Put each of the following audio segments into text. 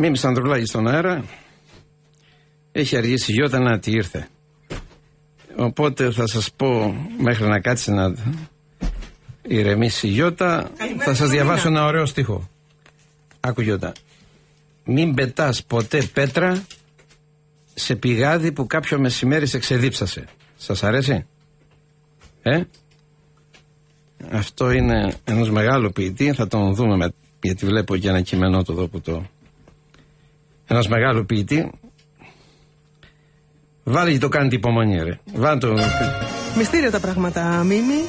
Μίμη Ανδρουλάκη στον αέρα. Έχει αργήσει η Γιώτα να τη ήρθε. Οπότε θα σας πω μέχρι να κάτσει να ηρεμήσει η Γιώτα. Θα σας διαβάσω ένα ωραίο στίχο. Άκου Γιώτα. Μην πετάς ποτέ πέτρα σε πηγάδι που κάποιο μεσημέρι σε ξεδίψασε. Σας αρέσει; Ε; Αυτό είναι ενός μεγάλου ποιητή, θα τον δούμε με, γιατί βλέπω και ένα κείμενό του εδώ που το... Ενός μεγάλου ποιητή. Βάλει και το κάνει την υπομονή ρε. Βάλει το... Μυστήρια τα πράγματα, Μίμη.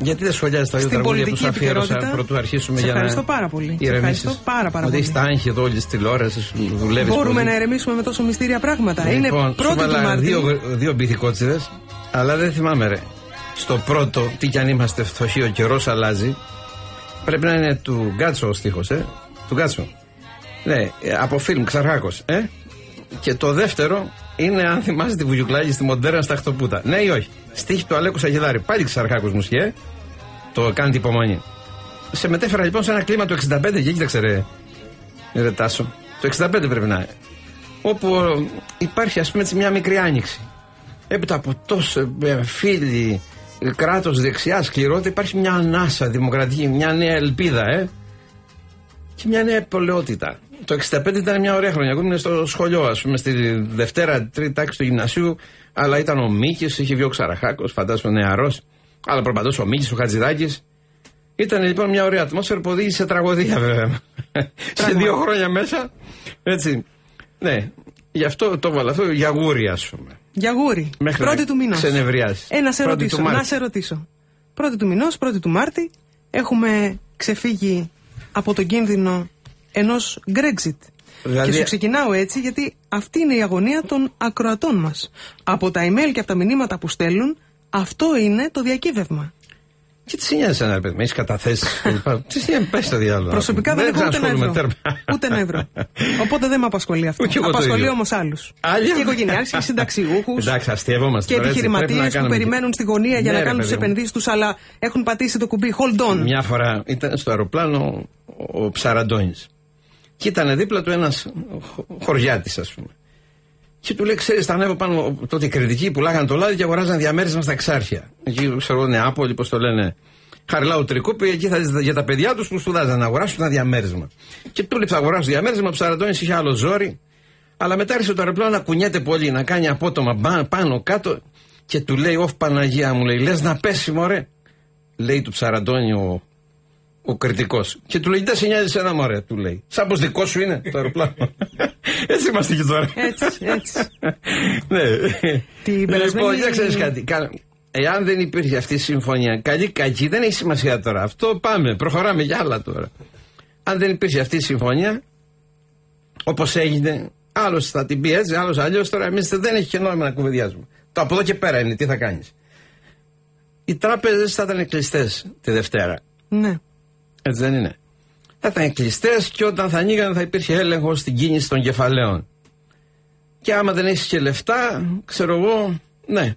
Γιατί δεν σχολιάζεις τα ίδια τραγούδια που σου αφιέρωσα πρωτού αρχίσουμε σε για να. Ευχαριστώ πάρα πολύ. Σε ευχαριστώ πάρα, πάρα Ότι πολύ. έχει τα άγχη εδώ όλης της τηλεόρασης, δουλεύεις Μπορούμε πολύ. να ερεμήσουμε με τόσο μυστήρια πράγματα. Λοιπόν, είναι πρώτη σου του βάλα Μάρτη. δύο, δύο μπιθικότσιδες, αλλά δεν θυμάμαι ρε. Στο πρώτο, τι κι αν είμαστε φτωχοί, ο καιρός αλλάζει. Πρέπει να είναι του Γκάτσο ο στίχος, ε. Του Γκάτσο. Ναι, ε, από φιλμ Ξαρχάκος, ε; Και το δεύτερο είναι αν θυμάσαι τη Βουγιουκλάκη στη Μοντέρνα στα Χτωπούτα. Ναι ή όχι; Στίχη του Αλέκου Σαγεδάρη. Πάλι Ξαρχάκος μουσική, ε. Το κάνει την υπομονή. Σε μετέφερα λοιπόν σε ένα κλίμα του 65 και κοίταξε ρε. Ρε Τάσο. Το 65 πρέπει να είναι. Όπου ε, υπάρχει ας πούμε έτσι μια μικρή άνοιξη. Έπειτα από τόσο ε, φίλοι, ε, κράτος δεξιάς, σκληρότητα υπάρχει μια ανάσα δημοκρατική, μια νέα ελπίδα, ε. Και μια νέα πολεότητα. Το 65 ήταν μια ωραία χρονιά. Εγώ ήμουν στο σχολείο, ας πούμε, στη Δευτέρα, Τρίτη τάξη του γυμνασίου. Αλλά ήταν ο Μίκης, είχε βγει ο Ξαραχάκος, φαντάζομαι νεαρός. Αλλά προπαντό ο Μίκης, ο Χατζηδάκης. Ήταν λοιπόν μια ωραία ατμόσφαιρα που οδήγησε σε τραγωδία βέβαια. σε δύο χρόνια μέσα. Έτσι. Ναι. Γι' αυτό το βάλα αυτό για γούρι, ας πούμε. Για γούρι. Μέχρι πρώτη να του μήνας. ξενευριάσει. Ε, να σε Πρώτη ρωτήσω. του Μάρτη. Να σε ρωτήσω. Πρώτη του μηνός, πρώτη του Μάρτη, έχουμε ξεφύγει από τον κίνδυνο ενός Brexit. Δηλαδή- Και σου ξεκινάω έτσι γιατί αυτή είναι η αγωνία των ακροατών μας. Από τα email και από τα μηνύματα που στέλνουν, αυτό είναι το διακύβευμα. Και τι νοιάζει ένα παιδί, με έχεις καταθέσεις. Τι νοιάζει, πες το διάλογο. Προσωπικά δεν, έχω ούτε ένα ξανασχολούμαι ευρώ. τέρμα. Ούτε ένα ευρώ. Οπότε δεν με απασχολεί αυτό. Ούτε εγώ το Απασχολεί ίδιο. όμως άλλους. Άλλοι- Και οικογενειάρχες και συνταξιούχους. Εντάξει, αστείευόμαστε. Και τώρα, έτσι, πρέπει να επιχειρηματίες που κάνουμε και- περιμένουν στη γωνία για Ναι, να ρε, κάνουν τι παιδί μου. επενδύσεις τους, αλλά έχουν πατήσει το κουμπί hold on. Μια φορά ήταν στο αεροπλάνο ο, ο Ψαραντώνης. Και ήταν δίπλα του ένας χωριάτης, ας πούμε. Και του λέει: Ξέρεις, θα ανέβω πάνω τότε οι κριτικοί που λάγανε το λάδι και αγοράζαν διαμέρισμα στα εξάρχεια. Εκεί, ξέρω εγώ, Νεάπολη, πώ το λένε. Χαριλάου Τρικούπη, εκεί θα δεις για τα παιδιά τους που σπουδάζαν να αγοράσουν ένα διαμέρισμα. Και του λέει: Θα αγοράσω διαμέρισμα, ο Ψαραντώνη είχε άλλο ζόρι. Αλλά μετά άρχισε το αεροπλάνο να κουνιέται πολύ, να κάνει απότομα μπα- πάνω κάτω. Και του λέει: Ωφ Παναγία μου, λέει: Λες να πέσει, μωρέ. Λέει του Ψαραντώνη ο, ο κριτικός. Και του λέει: Δεν σε νοιάζει ένα μωρέ, του λέει. Σαν πως δικό σου είναι το αεροπλάνο. Έτσι είμαστε και τώρα. Έτσι, έτσι. ναι. Την Λοιπόν, περασμένη- για ξέρει κάτι. Κα- Εάν δεν υπήρχε αυτή η συμφωνία, καλή κακή, δεν έχει σημασία τώρα. Αυτό πάμε, προχωράμε για άλλα τώρα. Αν δεν υπήρχε αυτή η συμφωνία, όπως έγινε, άλλος θα την πει έτσι, άλλος αλλιώς. Τώρα εμείς δεν έχει και νόημα να κουβεντιάζουμε. Το από εδώ και πέρα είναι, τι θα κάνεις. Οι τράπεζες θα ήταν κλειστέ τη Δευτέρα. Ναι. Έτσι δεν είναι. Θα ήταν κλειστές και όταν θα ανοίγαν θα υπήρχε έλεγχος στην κίνηση των κεφαλαίων. Και άμα δεν έχεις και λεφτά, ξέρω εγώ, ναι.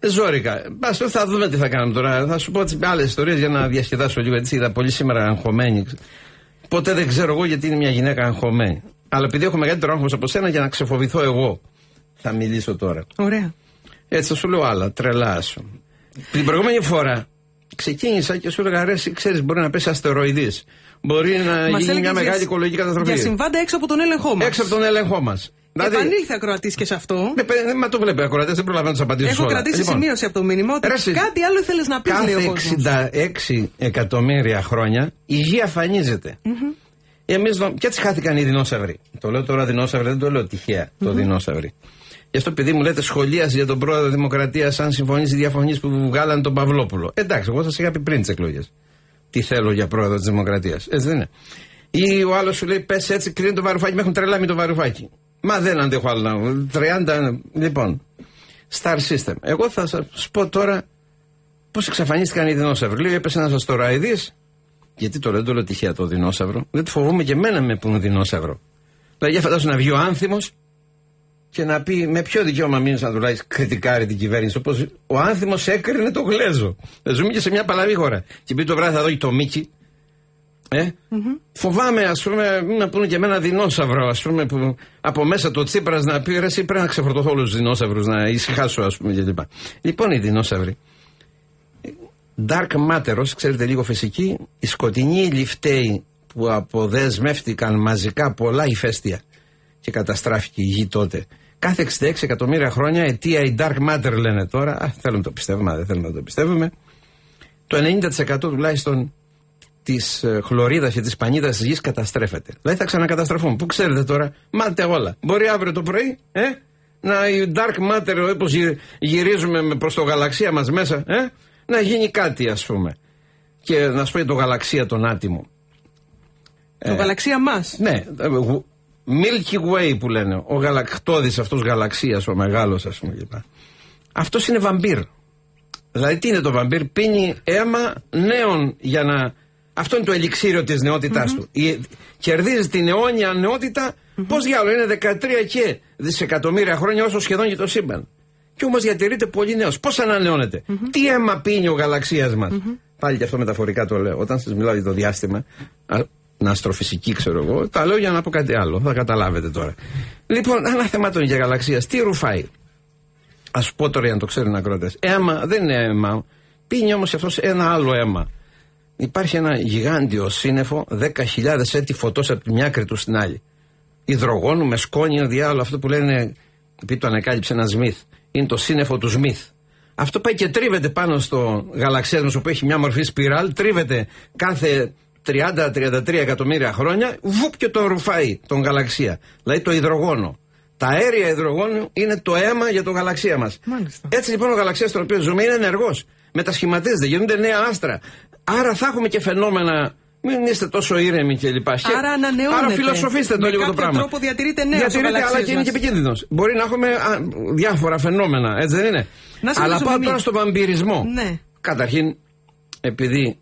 Ζόρικα. Πας, θα δούμε τι θα κάνουμε τώρα. Θα σου πω τις άλλες ιστορίες για να διασκεδάσω λίγο. Έτσι είδα πολύ σήμερα αγχωμένη. Ποτέ δεν ξέρω εγώ γιατί είναι μια γυναίκα αγχωμένη. Αλλά επειδή έχω μεγαλύτερο άγχος από σένα για να ξεφοβηθώ εγώ, θα μιλήσω τώρα. Ωραία. Έτσι θα σου λέω άλλα, τρελά σου. Την προηγούμενη φορά ξεκίνησα και σου έλεγα ρε, εσύ ξέρεις μπορεί να πέσει αστεροειδής. Μπορεί να Μας γίνει έλεγες μια για- μεγάλη οικολογική καταστροφή. Για συμβάντα έξω από τον έλεγχό μας. Έξω από τον έλεγχό μας. Δηλαδή, Επανήλθε ακροατής και σε αυτό. με, παι- μα το βλέπει ακροατές, δεν προλαβαίνω να τους απαντήσω Έχω όλα. κρατήσει Λοιπόν, σημείωση από το μήνυμα ότι ρε, εσύ, κάτι άλλο ήθελες να πεις, λέει ο Κάθε κόσμος. 66 εκατομμύρια χρόνια η γη αφανίζεται. Εμείς, δο- και έτσι χάθηκαν οι δεινόσαυροι. Το λέω τώρα δεινόσαυροι, δεν το λέω τυχαία το δεινόσαυροι. Γι' αυτό επειδή μου λέτε σχολίαση για τον πρόεδρο Δημοκρατίας, αν συμφωνήσει διαφωνείς που βγάλανε τον Παυλόπουλο. Εντάξει, εγώ σας είχα πει πριν τις εκλογές. Τι θέλω για πρόεδρο της Δημοκρατίας. Έτσι δεν είναι. Ή ο άλλος σου λέει: Πες έτσι, κρίνει το βαρουφάκι, με έχουν τρελά με το βαρουφάκι. Μα δεν αντέχω άλλο να. 30. Λοιπόν. Star System. Εγώ θα σας πω τώρα πώς εξαφανίστηκαν οι δεινόσαυροι. Λέει: Έπεσε ένας αστοραειδή. Γιατί το λέω, δεν το λέω τυχαία το δεινόσαυρο. Δεν το φοβούμαι και εμένα με που είναι δεινόσαυρο. Δηλαδή, για φαντάσου να βγει ο άνθιμος και να πει με ποιο δικαίωμα μείνεις να δουλεύεις κριτικάρει την κυβέρνηση. Όπως ο άνθιμο έκρινε το γλέζο. Ε, Ζούμε και σε μια παλαβή χώρα. Και πει το βράδυ θα δω και το Μίκη. Ε; Φοβάμαι, ας πούμε, να πούνε και εμένα δεινόσαυρο, ας πούμε, που από μέσα το Τσίπρας να πει ρε, εσύ πρέπει να ξεφορτωθώ όλους τους δεινόσαυρους, να ησυχάσω, ας πούμε, κλπ. Λοιπόν, οι δεινόσαυροι. Dark matter, όσοι ξέρετε λίγο φυσική, οι σκοτεινοί λιφταίοι που αποδεσμεύτηκαν μαζικά πολλά ηφαίστεια και καταστράφηκε η γη τότε. Κάθε 66 εκατομμύρια χρόνια αιτία η dark matter λένε τώρα. Α, θέλουμε να το πιστεύουμε, δεν θέλουμε να το πιστεύουμε. Το 90% τουλάχιστον της ε, χλωρίδας και της πανίδας της γης καταστρέφεται. Δηλαδή θα ξανακαταστραφούν. Πού ξέρετε τώρα, μάτε όλα. Μπορεί αύριο το πρωί, ε, να η dark matter όπως γυρίζουμε προς το γαλαξία μας μέσα, ε, να γίνει κάτι ας πούμε. Και να σου πω το γαλαξία τον άτιμο. Το ε, γαλαξία μας. Ναι, ε, Milky Way που λένε. Ο γαλακτόδης αυτός γαλαξίας, ο μεγάλος ας πούμε. Αυτός είναι βαμπύρ. Δηλαδή τι είναι το βαμπύρ, πίνει αίμα νέων για να... Αυτό είναι το ελιξίριο της νεότητάς του. Η... Κερδίζει την αιώνια νεότητα, mm-hmm. πώς διάλογο είναι 13 και δισεκατομμύρια χρόνια όσο σχεδόν και το σύμπαν. Και όμως διατηρείται πολύ νέος. Πώς ανανεώνεται; Τι αίμα πίνει ο γαλαξίας μας; Πάλι και αυτό μεταφορικά το λέω. Όταν σας μιλάω για το διάστημα, αστροφυσική, ξέρω εγώ. Τα λέω για να πω κάτι άλλο. Θα καταλάβετε τώρα. Λοιπόν, ένα θέμα των για γαλαξίας. Τι ρουφάει; Α πω τώρα για να το ξέρουν οι ακρότε. Αίμα δεν είναι αίμα. Πίνει όμως αυτός ένα άλλο αίμα. Υπάρχει ένα γιγάντιο σύννεφο, 10.000 έτη φωτός από τη μια άκρη του στην άλλη. Υδρογόνου με σκόνη, ένα διάλογο, αυτό που λένε, επειδή το ανακάλυψε ένα Σμιθ, είναι το σύννεφο του Σμιθ. Αυτό πάει και τρίβεται πάνω στο γαλαξία μα, που έχει μια μορφή σπιράλ, τρίβεται κάθε 30-33 εκατομμύρια χρόνια, βουπ και το ρουφάει τον γαλαξία. Δηλαδή το υδρογόνο. Τα αέρια υδρογόνου είναι το αίμα για το γαλαξία μας. Έτσι λοιπόν ο γαλαξίας στον οποίο ζούμε είναι ενεργός. Μετασχηματίζεται, γίνονται νέα άστρα. Άρα θα έχουμε και φαινόμενα. Μην είστε τόσο ήρεμοι κλπ. Άρα ανανεώνεται. Άρα φιλοσοφήστε το λίγο το πράγμα. Με τρόπο διατηρείται νέος Διατηρείται, αλλά και είναι και επικίνδυνος. Μπορεί να έχουμε α, διάφορα φαινόμενα, έτσι δεν είναι; αλλά πάω τώρα στο βαμπυρισμό. Ναι. Καταρχήν, επειδή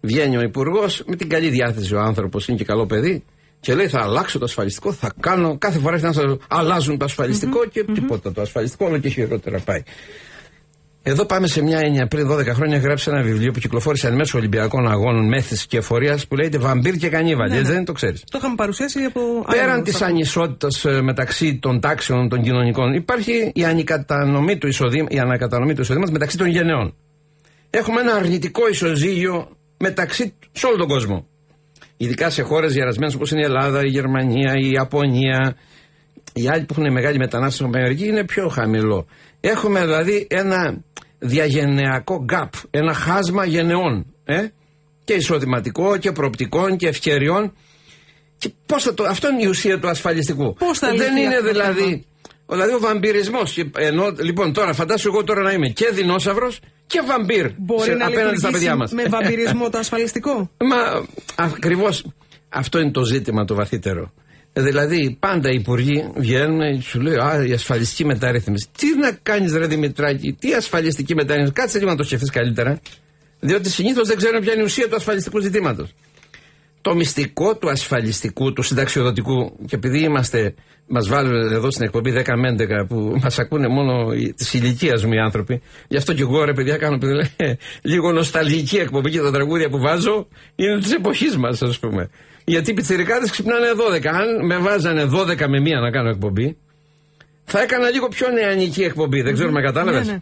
Βγαίνει ο υπουργός με την καλή διάθεση ο άνθρωπος, είναι και καλό παιδί, και λέει θα αλλάξω το ασφαλιστικό, θα κάνω. Κάθε φορά να αλλάζουν το ασφαλιστικο και mm-hmm. τίποτα. Το ασφαλιστικό όλο και χειρότερα πάει. Εδώ πάμε σε μια έννοια. Πριν 12 χρόνια γράψει ένα βιβλίο που κυκλοφόρησε εν μέσω Ολυμπιακών Αγώνων Μέθης και Εφορίας που λέγεται Βαμπύρ και Κανίβαλ. Ναι, ναι. Δεν το ξέρεις. Το είχαμε παρουσιάσει από. Πέραν της ανισότητας ε, μεταξύ των τάξεων των κοινωνικών, υπάρχει η, ανακατανομή του εισοδήματος μεταξύ των γενεών. Έχουμε ένα αρνητικό ισοζύγιο μεταξύ σε όλο τον κόσμο. Ειδικά σε χώρες γερασμένες όπως είναι η Ελλάδα, η Γερμανία, η Ιαπωνία. Οι άλλοι που έχουν μεγάλη μετανάστευση στην Αμερική είναι πιο χαμηλό. Έχουμε δηλαδή ένα διαγενειακό gap, ένα χάσμα γενεών. Ε; Και εισοδηματικό και προοπτικών και ευκαιριών. Και πώς θα το, αυτό είναι η ουσία του ασφαλιστικού. Πώς θα Δεν είναι δηλαδή. Δηλαδή ο βαμπυρισμός. Λοιπόν, τώρα φαντάσου εγώ τώρα να είμαι και δεινόσαυρος και βαμπύρ Μπορεί σε, να απέναντι στα παιδιά μας. Με βαμπυρισμό το ασφαλιστικό. Μα ακριβώς αυτό είναι το ζήτημα το βαθύτερο. Δηλαδή, πάντα οι υπουργοί βγαίνουν και σου λέει Α, η ασφαλιστική μεταρρύθμιση. Τι να κάνεις, Ρε Δημητράκη, τι ασφαλιστική μεταρρύθμιση. Κάτσε λίγο να το σκεφτείς καλύτερα. Διότι συνήθως δεν ξέρουν ποια είναι η ουσία του ασφαλιστικού ζητήματος το μυστικό του ασφαλιστικού, του συνταξιοδοτικού, και επειδή είμαστε, μας βάλουν εδώ στην εκπομπή 10 με 11 που μας ακούνε μόνο της ηλικίας μου οι άνθρωποι, γι' αυτό και εγώ ρε παιδιά κάνω παιδί, λίγο νοσταλγική εκπομπή και τα τραγούδια που βάζω είναι της εποχής μας, ας πούμε. Γιατί οι πιτσιρικάδες ξυπνάνε 12. Αν με βάζανε 12 με μία να κάνω εκπομπή, θα έκανα λίγο πιο νεανική εκπομπή. Δεν ξέρω, με κατάλαβες. Ναι, ναι.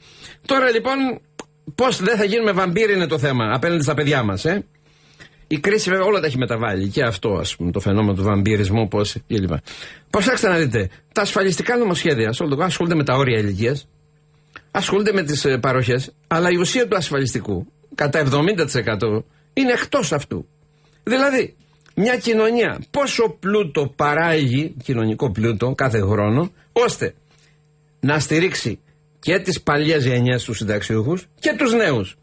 Τώρα λοιπόν, πώς δεν θα γίνουμε βαμπύρι είναι το θέμα απέναντι στα παιδιά μας, ε. Η κρίση βέβαια όλα τα έχει μεταβάλει και αυτό ας πούμε το φαινόμενο του βαμπυρισμού πώς κλπ. Προσέξτε να δείτε, τα ασφαλιστικά νομοσχέδια σε όλο τον κόσμο ασχολούνται με τα όρια ηλικίας, ασχολούνται με τις ε, παροχές, αλλά η ουσία του ασφαλιστικού κατά 70% είναι εκτός αυτού. Δηλαδή, μια κοινωνία πόσο πλούτο παράγει, κοινωνικό πλούτο κάθε χρόνο, ώστε να στηρίξει και τις παλιές γενιές τους συνταξιούχους και τους νέους.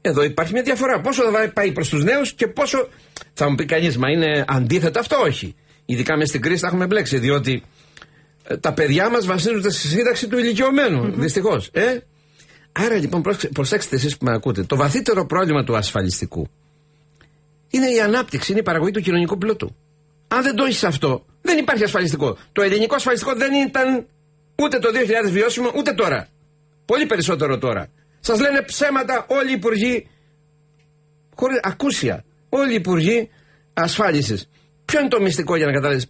Εδώ υπάρχει μια διαφορά. Πόσο θα πάει προς τους νέους και πόσο. Θα μου πει κανείς, μα είναι αντίθετο αυτό, όχι. Ειδικά μες στην κρίση θα έχουμε μπλέξει, διότι ε, τα παιδιά μας βασίζονται στη σύνταξη του ηλικιωμένου. Mm-hmm. Δυστυχώς. Ε; Άρα λοιπόν, προσέξτε εσείς που με ακούτε. Το βαθύτερο πρόβλημα του ασφαλιστικού είναι η ανάπτυξη, είναι η παραγωγή του κοινωνικού πλούτου. Αν δεν το έχεις αυτό, δεν υπάρχει ασφαλιστικό. Το ελληνικό ασφαλιστικό δεν ήταν ούτε το 2000 βιώσιμο, ούτε τώρα. Πολύ περισσότερο τώρα. Σας λένε ψέματα όλοι οι υπουργοί, χωρί ακούσια. Όλοι οι υπουργοί ασφάλισης. Ποιο είναι το μυστικό για να καταλάβεις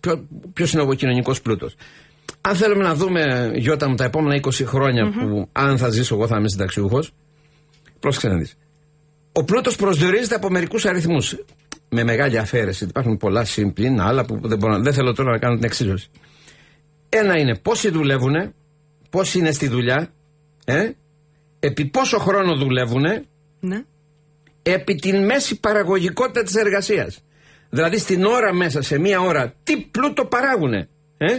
ποιο είναι ο κοινωνικός πλούτος; Αν θέλουμε να δούμε, Γιώτα μου, τα επόμενα 20 χρονια που αν θα ζήσω εγώ θα είμαι συνταξιούχος, πρόσεξε να δεις. Ο πλούτος προσδιορίζεται από μερικούς αριθμούς. Με μεγάλη αφαίρεση. Υπάρχουν πολλά συμπλήν, άλλα που δεν, μπορώ, δεν θέλω τώρα να κάνω την εξίσωση. Ένα είναι πόσοι δουλεύουν, πόσοι είναι στη δουλειά, ε, επί πόσο χρόνο δουλεύουν, Ναι. επί την μέση παραγωγικότητα της εργασίας. Δηλαδή στην ώρα μέσα, σε μία ώρα, τι πλούτο παράγουνε. Ε;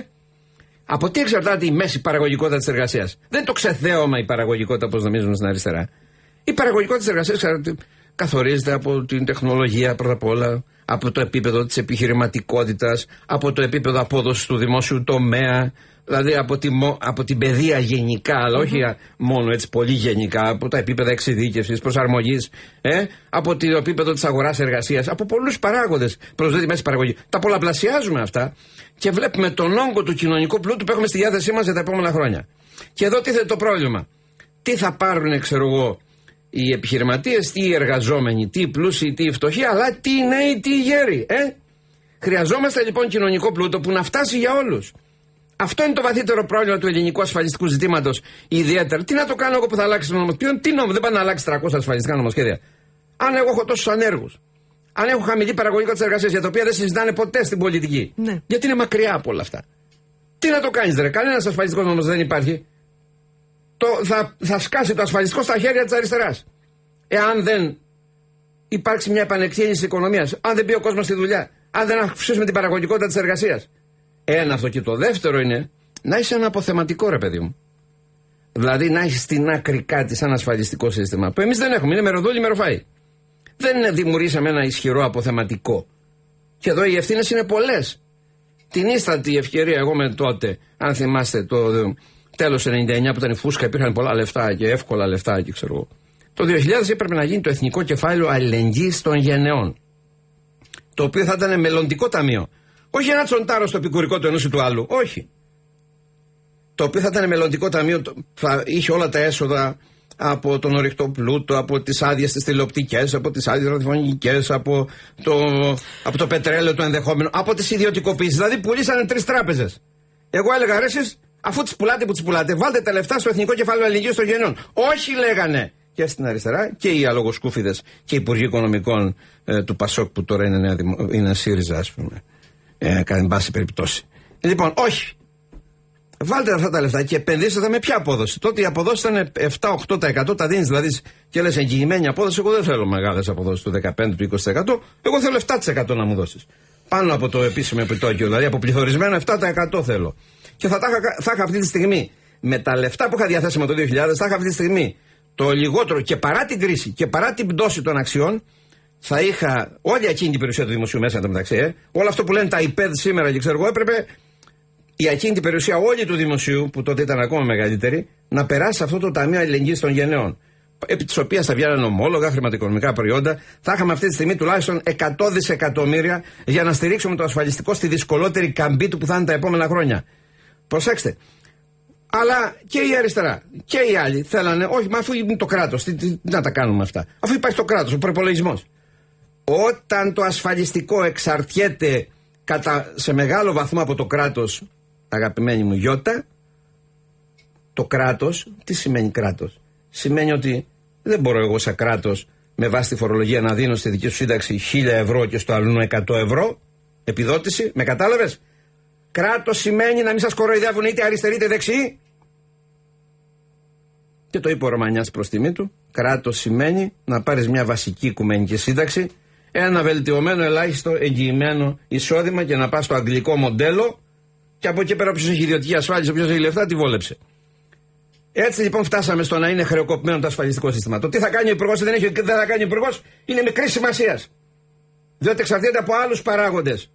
Από τι εξαρτάται η μέση παραγωγικότητα της εργασίας; Δεν είναι το ξεθέωμα η παραγωγικότητα όπως νομίζουμε στην αριστερά. Η παραγωγικότητα της εργασίας καθορίζεται από την τεχνολογία πρώτα απ' όλα, από το επίπεδο της επιχειρηματικότητας, από το επίπεδο απόδοσης του δημόσιου τομέα, δηλαδή από, τη, μο- από την παιδεία γενικά, αλλά όχι μόνο έτσι πολύ γενικά, από τα επίπεδα εξειδίκευσης, προσαρμογής, ε, από το επίπεδο της αγοράς εργασίας, από πολλούς παράγοντες προσδίδει μέση παραγωγή. Τα πολλαπλασιάζουμε αυτά και βλέπουμε τον όγκο του κοινωνικού πλούτου που έχουμε στη διάθεσή μας για τα επόμενα χρόνια. Και εδώ τίθεται το πρόβλημα. Τι θα πάρουν, ξέρω εγώ, οι επιχειρηματίες, τι οι εργαζόμενοι, τι οι πλούσιοι, τι οι φτωχοί, αλλά τι οι νέοι, τι οι γέροι. Ε; Χρειαζόμαστε λοιπόν κοινωνικό πλούτο που να φτάσει για όλους. Αυτό είναι το βαθύτερο πρόβλημα του ελληνικού ασφαλιστικού ζητήματος. Ιδιαίτερα. Τι να το κάνω εγώ που θα αλλάξει το νομοσχέδιο; Τι νόμο, δεν πάει να αλλάξει 300 ασφαλιστικά νομοσχέδια. Αν εγώ έχω τόσους ανέργους. Αν έχω χαμηλή παραγωγικότητα της εργασίας για τα οποία δεν συζητάνε ποτέ στην πολιτική. Ναι. Γιατί είναι μακριά από όλα αυτά. Τι να το κάνεις, ρε. Κανένας ασφαλιστικός νόμος δεν υπάρχει. Το, θα, θα σκάσει το ασφαλιστικό στα χέρια της αριστεράς. Εάν δεν υπάρξει μια επανεξήγηση της οικονομίας, αν δεν μπει ο κόσμος στη δουλειά, αν δεν αυξήσουμε την παραγωγικότητα της εργασίας. Ένα αυτό και το δεύτερο είναι να είσαι ένα αποθεματικό ρε παιδί μου. Δηλαδή να έχεις στην άκρη κάτι σαν ασφαλιστικό σύστημα. Που εμείς δεν έχουμε, είναι μεροδούλη, μεροφάη. Δεν δημιουργήσαμε ένα ισχυρό αποθεματικό. Και εδώ οι ευθύνες είναι πολλές. Την ίστατη ευκαιρία, εγώ με τότε, αν θυμάστε, το τέλος 99 που ήταν η φούσκα, υπήρχαν πολλά λεφτά και εύκολα λεφτά και ξέρω εγώ. Το 2000 έπρεπε να γίνει το Εθνικό Κεφάλαιο Αλληλεγγύης των Γενεών. Το οποίο θα ήταν μελλοντικό ταμείο. Όχι ένα τσοντάρο στο επικουρικό του ενός ή του άλλου. Όχι. Το οποίο θα ήταν μελλοντικό ταμείο, το- θα είχε όλα τα έσοδα από τον ορυκτό πλούτο, από τις άδειες τις τηλεοπτικές, από τις άδειες ραδιοφωνικές, από το, από το πετρέλαιο το ενδεχόμενο, από τις ιδιωτικοποίησεις. Δηλαδή πουλήσανε τρεις τράπεζες. Εγώ έλεγα ρε εσείς, αφού τι πουλάτε που τι πουλάτε, βάλτε τα λεφτά στο Εθνικό Κεφάλαιο Αλληλεγγύης των Γενιών. Όχι λέγανε και στην αριστερά και οι αλογοσκούφιδες και οι Υπουργοί Οικονομικών ε, του Πασόκ που τώρα είναι, νέα Δημο- είναι ΣΥΡΙΖΑ, ας πούμε. Ε, κατά πάση περιπτώσει. Λοιπόν, όχι. Βάλτε αυτά τα λεφτά και επενδύστε τα με ποια απόδοση. Τότε η αποδόση ήταν 7-8%. Τα δίνεις δηλαδή και λες εγγυημένη απόδοση. Εγώ δεν θέλω μεγάλες αποδόσεις του 15% του 20%. Εγώ θέλω 7% να μου δώσεις. Πάνω από το επίσημο επιτόκιο. Δηλαδή από πληθωρισμένο 7% θέλω. Και θα, τα είχα, θα είχα αυτή τη στιγμή με τα λεφτά που είχα διαθέσιμα το 2000, θα είχα αυτή τη στιγμή το λιγότερο και παρά την κρίση και παρά την πτώση των αξιών, θα είχα όλη εκείνη την περιουσία του δημοσίου μέσα μεταξύ. Ε. Όλο αυτό που λένε τα ΙΠΕΔ σήμερα και ξέρω εγώ έπρεπε η ακίνητη περιουσία όλη του δημοσίου, που τότε ήταν ακόμα μεγαλύτερη, να περάσει σε αυτό το Ταμείο Αλληλεγγύης των Γενναιών. Επί της οποίας θα βγαίνουν ομόλογα, χρηματοοικονομικά προϊόντα. Θα είχαμε αυτή τη στιγμή τουλάχιστον 100 δισεκατομμύρια για να στηρίξουμε το ασφαλιστικό στη δυσκολότερη καμπή του που θα είναι τα επόμενα χρόνια. Προσέξτε. Αλλά και η αριστερά και οι άλλοι θέλανε, όχι, μα αφού είναι το κράτος, τι, τι, τι να τα κάνουμε αυτά. Αφού υπάρχει το κράτος, ο προπολογισμός. Όταν το ασφαλιστικό εξαρτιέται κατά, σε μεγάλο βαθμό από το κράτος, αγαπημένη μου Γιώτα, το κράτος, τι σημαίνει κράτος; Σημαίνει ότι δεν μπορώ εγώ σαν κράτος με βάση τη φορολογία να δίνω στη δική σου σύνταξη 1000 ευρώ και στο αλλού 100 ευρώ επιδότηση. Με κατάλαβες; Κράτος σημαίνει να μην σας κοροϊδεύουν είτε αριστεροί είτε δεξιοί. Και το είπε ο Ρωμανιάς προς τιμή του. Κράτος σημαίνει να πάρεις μια βασική οικουμενική σύνταξη ένα βελτιωμένο ελάχιστο εγγυημένο εισόδημα και να πας στο αγγλικό μοντέλο και από εκεί πέρα όποιος έχει ιδιωτική ασφάλιση, όποιος έχει λεφτά, τη βόλεψε. Έτσι λοιπόν φτάσαμε στο να είναι χρεοκοπημένο το ασφαλιστικό σύστημα. Το τι θα κάνει ο υπουργός ή δεν, έχει, δεν θα κάνει ο υπουργός είναι μικρή σημασίας. Διότι εξαρτιέται από άλλους παράγοντες.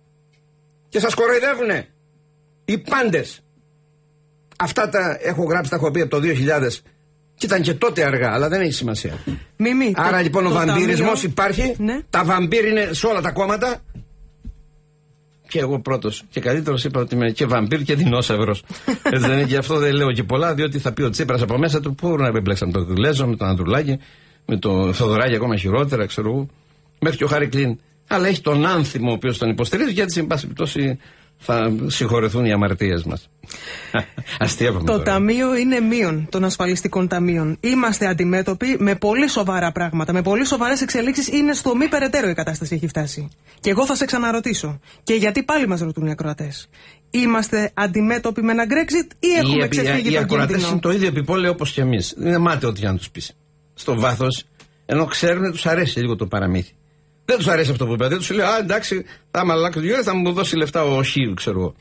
Και σας κοροϊδεύουνε. Οι πάντες. Αυτά τα έχω γράψει, τα έχω πει από το 2000 και ήταν και τότε αργά, αλλά δεν έχει σημασία. Μιμή, Άρα το- λοιπόν ο το βαμπυρισμό ταμείο- υπάρχει. Ναι. Τα βαμπύρ είναι σε όλα τα κόμματα. Και εγώ πρώτος και καλύτερος είπα ότι είμαι και βαμπύρ και δεινόσαυρος. Έτσι δεν είναι, και αυτό δεν λέω και πολλά, διότι θα πει ο Τσίπρας από μέσα του πού να επέμπλεξαν τον Γκλέζο, με τον Ανδρουλάκη, με τον Θοδωράκη ακόμα χειρότερα, ξέρω εγώ. Μέχρι και ο Χάρη Κλίν Αλλά έχει τον άνθιμο ο οποίος τον υποστηρίζει και έτσι, εν πάση περιπτώσει, θα συγχωρεθούν οι αμαρτίες μας. Αστείευαμε. Το τώρα. ταμείο είναι μείον των ασφαλιστικών ταμείων. Είμαστε αντιμέτωποι με πολύ σοβαρά πράγματα, με πολύ σοβαρές εξελίξεις. Είναι στο μη περαιτέρω η κατάσταση έχει φτάσει. Και εγώ θα σε ξαναρωτήσω. Και γιατί πάλι μας ρωτούν οι ακροατές. Είμαστε αντιμέτωποι με ένα Brexit ή έχουμε οι, ξεφύγει οι, οι τον ακροατές κίνδυνο; είναι το ίδιο επιπόλαιο όπως και εμείς. Δεν είναι μάταιο ό,τι αν τους πεις. Στο βάθος, ενώ ξέρουν, τους αρέσει λίγο το παραμύθι. Δεν τους αρέσει αυτό που είπε. Δεν τους λέει, Α, εντάξει, θα είμαι αλλάξει το θα μου δώσει λεφτά ο Χίλ, ξέρω εγώ.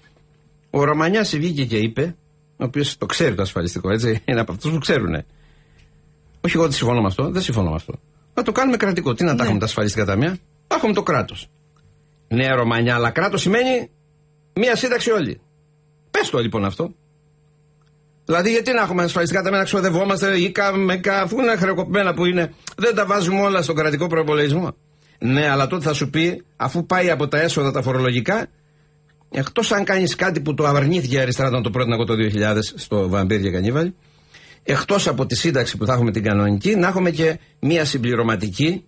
Ο Ρωμανιάς βγήκε και είπε, ο οποίος το ξέρει το ασφαλιστικό, έτσι, είναι από αυτούς που ξέρουν. Όχι, εγώ δεν συμφωνώ με αυτό, δεν συμφωνώ με αυτό. Θα το κάνουμε κρατικό. Τι να τα έχουμε τα ασφαλιστικά ταμεία, τα έχουμε το κράτος. Ναι, Ρωμανιά, αλλά κράτος σημαίνει μία σύνταξη όλη. Πες το λοιπόν αυτό. Δηλαδή, γιατί να έχουμε ασφαλιστικά ταμεία να ξοδευόμαστε ή με αφού είναι χρεοκοπημένα που είναι, δεν τα βάζουμε όλα στον κρατικό προπολογισμό. Ναι, αλλά τότε θα σου πει, αφού πάει από τα έσοδα τα φορολογικά, εκτός αν κάνεις κάτι που το αρνήθηκε η αριστερά όταν το πρότεινα εγώ το 2000 στο Βαμπύρ και Κανίβαλη, εκτός από τη σύνταξη που θα έχουμε την κανονική, να έχουμε και μία συμπληρωματική,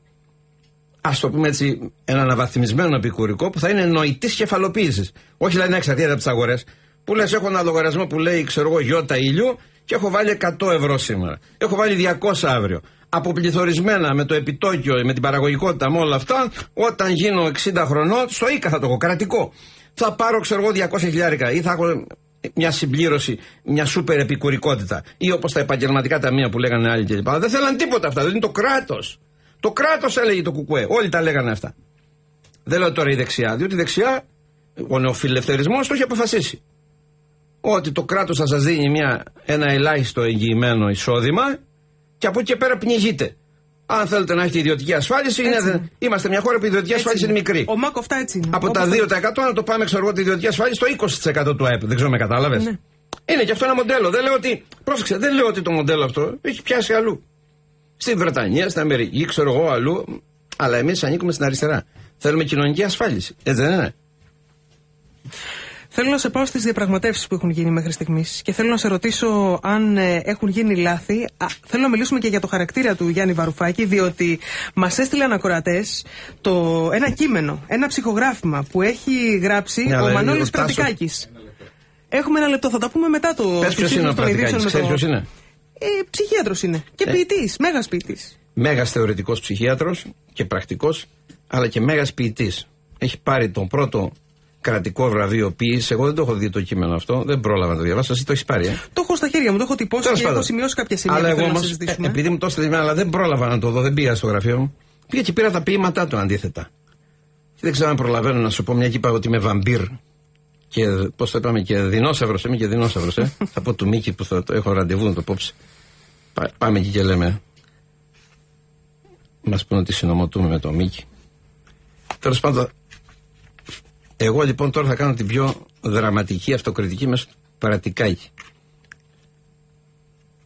ας το πούμε έτσι, ένα αναβαθμισμένο επικουρικό που θα είναι νοητής κεφαλοποίησης. Όχι δηλαδή να εξαρτιέται από τις αγορές. Που λες, έχω ένα λογαριασμό που λέει, ξέρω εγώ, γιώτα ηλιού και έχω βάλει 100 ευρώ σήμερα. Έχω βάλει 200 αύριο. Αποπληθωρισμένα με το επιτόκιο, με την παραγωγικότητα, με όλα αυτά, όταν γίνω 60 χρονών, στο ΙΚΑ θα το έχω, κρατικό. Θα πάρω, ξέρω εγώ, 200 χιλιάρικα ή θα έχω μια συμπλήρωση, μια σούπερ επικουρικότητα. Ή όπως τα επαγγελματικά ταμεία που λέγανε άλλοι κλπ. Δεν θέλαν τίποτα αυτά, δεν είναι το κράτος. Το κράτος έλεγε το κουκουέ. Όλοι τα λέγανε αυτά. Δεν λέω τώρα η δεξιά, διότι η δεξιά, ο νεοφιλελευθερισμός το έχει αποφασίσει. Ότι το κράτος θα σας δίνει μια, ένα ελάχιστο εγγυημένο εισόδημα και από εκεί και πέρα πνιγείτε. Αν θέλετε να έχετε ιδιωτική ασφάλιση, είναι, είμαστε μια χώρα που η ιδιωτική Έτσι ασφάλιση είναι μικρή. Ο ΜΑΚ αυτά έτσι είναι. Από Όπως τα το- 2% να το πάμε, ξέρω εγώ, τη ιδιωτική ασφάλιση στο 20% του ΑΕΠ. Δεν ξέρω με κατάλαβες. Ναι. Είναι και αυτό ένα μοντέλο. Δεν λέω ότι. Πρόσεξε, δεν λέω ότι το μοντέλο αυτό έχει πιάσει αλλού. Στη Βρετανία, στην Αμερική, ξέρω εγώ αλλού. Αλλά εμείς ανήκουμε στην αριστερά. Θέλουμε κοινωνική ασφάλιση. Έτσι δεν είναι; Θέλω να σε πάω στις διαπραγματεύσεις που έχουν γίνει μέχρι στιγμής και θέλω να σε ρωτήσω αν ε, έχουν γίνει λάθη. Α, θέλω να μιλήσουμε και για το χαρακτήρα του Γιάννη Βαρουφάκη, διότι μας έστειλαν ακροατές ένα κείμενο, ένα ψυχογράφημα που έχει γράψει Ναι, αλλά ο Μανώλης ο Τάσος- Πρατικάκης. Έχουμε ένα λεπτό, θα τα πούμε μετά το. Πες τους ποιο είναι τίτλους ο των Πρατικάκης. ειδήσεων με Ξέρεις το- ποιος είναι; Ε, ψυχίατρος είναι. Και Ε. ποιητής, μέγας ποιητής. Μέγας θεωρητικός ψυχίατρος και πρακτικός, αλλά και μέγας ποιητής. Έχει πάρει τον πρώτο κρατικό βραβείο ποιήση. Εγώ δεν το έχω δει το κείμενο αυτό, δεν πρόλαβα να το διαβάσω. Εσύ το έχεις πάρει, ε; Το έχω στα χέρια μου, το έχω τυπώσει Τέλος και έχω πάντων. σημειώσει κάποια σημεία Αλλά που εγώ θέλω να όμως, συζητήσουμε. επειδή μου το έστειλες αλλά δεν πρόλαβα να το δω, δεν πήγα στο γραφείο μου. Πήγα και πήρα τα ποίηματά του αντίθετα. Και δεν ξέρω αν προλαβαίνω να σου πω μια και είπα ότι είμαι βαμπύρ. Και πώς το είπαμε, και δεινόσαυρος. Είμαι και δεινόσαυρος, ε. θα πω του Μίκη που θα το έχω ραντεβού να το πω. Πά- πάμε εκεί και λέμε. Μας πούνε ότι συνομωτούμε με τον Μίκη. Τέλος πάντων, εγώ λοιπόν τώρα θα κάνω την πιο δραματική αυτοκριτική μέσω του παρατικάκι.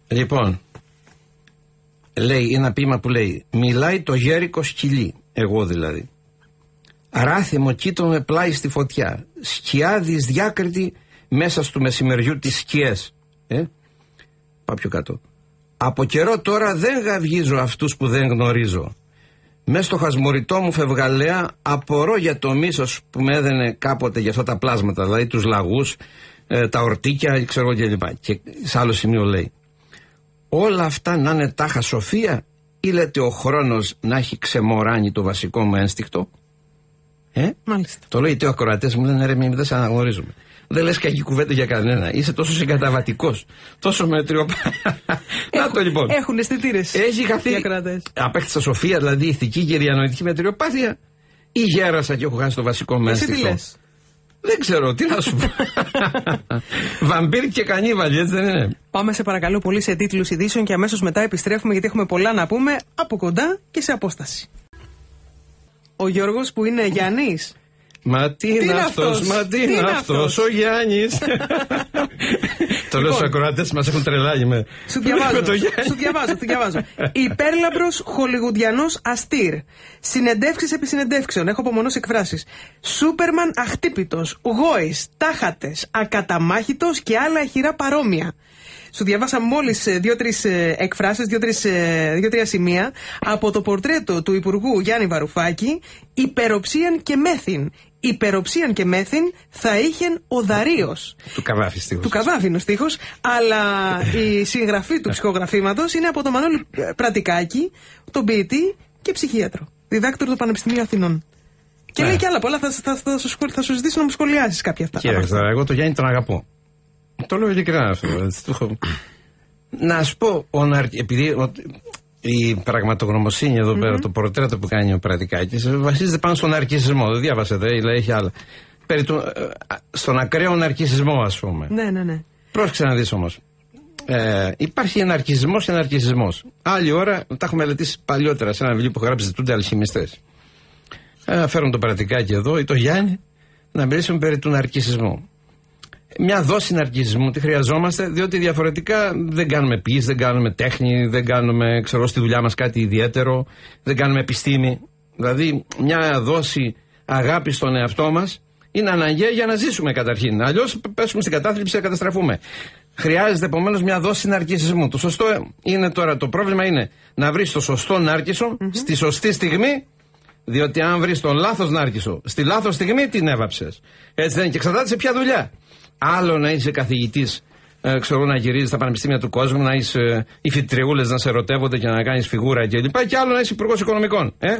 Λοιπόν, λέει είναι ένα ποίημα που λέει Μιλάει το γέρικο σκυλί, εγώ δηλαδή. Ράθιμο κοίτο με πλάι στη φωτιά. Σκιά διάκριτη μέσα στο μεσημεριού τις σκιές. Ε; Πάω πιο κάτω. Από καιρό τώρα δεν γαυγίζω αυτούς που δεν γνωρίζω. Μες στο χασμουριτό μου φευγαλέα απορώ για το μίσος που με έδαινε κάποτε για αυτά τα πλάσματα, δηλαδή τους λαγούς, ε, τα ορτίκια, ξέρω εγώ κλπ. Και σε άλλο σημείο λέει όλα αυτά να είναι τάχα σοφία ή λέτε ο χρόνος να έχει ξεμοράνει το βασικό μου ένστικτο; Ε; Μάλιστα. Το λέει ο ακροατές μου λένε ρε μην δεν σε αναγνωρίζουμε. Δεν λες κακή κουβέντα για κανένα. Είσαι τόσο συγκαταβατικός. Τόσο μετριοπά. Να το λοιπόν. Έχουν αισθητήρες. Έχει χαθεί. οι ακροατές. Απέκτησα σοφία, δηλαδή ηθική και διανοητική μετριοπάθεια. Ή γέρασα και έχω χάσει το βασικό μου Εσύ τι ένστικτο. λες; Δεν ξέρω, τι να σου πω. Βαμπύρ και κανίβαλι, έτσι δεν είναι. Πάμε σε παρακαλώ πολύ σε τίτλους ειδήσεων και αμέσως μετά επιστρέφουμε γιατί έχουμε πολλά να πούμε από κοντά και σε απόσταση. Ο Γιώργος που είναι Γιάννης. Μα τι είναι είναι αυτός, αυτός; μα τι είναι αυτός, αυτός; ο Γιάννης. Το λέω στους ακροατέ μας έχουν τρελάνει με. Σου διαβάζω. με το Γιάννη. σου διαβάζω, σου διαβάζω. Υπέρλαμπρος χολιγουντιανό αστήρ. Συνεντεύξεις επί συνεντεύξεων. Έχω απομονώσει εκφράσεις. Σούπερμαν αχτύπητος. Γόης. Τάχατες. Ακαταμάχητος και άλλα ηχηρά παρόμοια. Σου διάβασα μόλις δύο-τρεις εκφράσεις, δύο-τρία σημεία από το πορτρέτο του Υπουργού Γιάννη Βαρουφάκη, υπεροψίαν και μέθην υπεροψίαν και μέθην θα είχε ο Δαρίο. Του Καβάφης στίχος. Του Καβάφη είναι ο στίχος, αλλά η συγγραφή του ψυχογραφήματος είναι από τον Μανώλη Πρατικάκη, τον ποιητή και ψυχίατρο. Διδάκτορο του Πανεπιστημίου Αθηνών. Και λέει και άλλα πολλά, θα, θα, θα, σου, θα σου ζητήσω να μου σχολιάσεις κάποια αυτά. Κοίταξε τώρα, εγώ το Γιάννη τον αγαπώ. Το λέω ειλικρινά αυτό. Να σου πω, επειδή η πραγματογνωμοσύνη εδώ mm-hmm. πέρα, το πορτρέτο που κάνει ο Πρατικάκη, βασίζεται πάνω στον αρκισμό. Δεν διάβασε, δεν λέει, έχει άλλα. Περί του, ε, στον ακραίο ναρκισμό, ας πούμε. Ναι, ναι, ναι. Πρόσεξε να δεις όμως. Ε, υπάρχει εναρκισμό και εναρκισμό. Άλλη ώρα, τα έχουμε μελετήσει παλιότερα σε ένα βιβλίο που γράψει τούντε αλχημιστές. Ε, φέρουν το Πρατικάκη εδώ ή το Γιάννη να μιλήσουμε περί του ναρκισισμού μια δόση ναρκισμού τη χρειαζόμαστε, διότι διαφορετικά δεν κάνουμε ποιήση, δεν κάνουμε τέχνη, δεν κάνουμε, ξέρω, στη δουλειά μας κάτι ιδιαίτερο, δεν κάνουμε επιστήμη. Δηλαδή, μια δόση αγάπης στον εαυτό μας είναι αναγκαία για να ζήσουμε καταρχήν. Αλλιώς πέσουμε στην κατάθλιψη και καταστραφούμε. Χρειάζεται επομένως μια δόση ναρκισμού. Το σωστό είναι τώρα, το πρόβλημα είναι να βρεις το σωστό νάρκισο στη σωστή στιγμή διότι αν βρεις τον λάθος νάρκισο στη λάθος στιγμή την έβαψες. Έτσι δεν είναι. Και εξαρτάται σε ποια δουλειά. Άλλο να είσαι καθηγητής, ε, ξέρω να γυρίζεις στα πανεπιστήμια του κόσμου, να είσαι ε, οι φοιτριούλε να σε ερωτεύονται και να κάνεις φιγούρα κλπ. Και, και άλλο να είσαι υπουργός οικονομικών. Ε;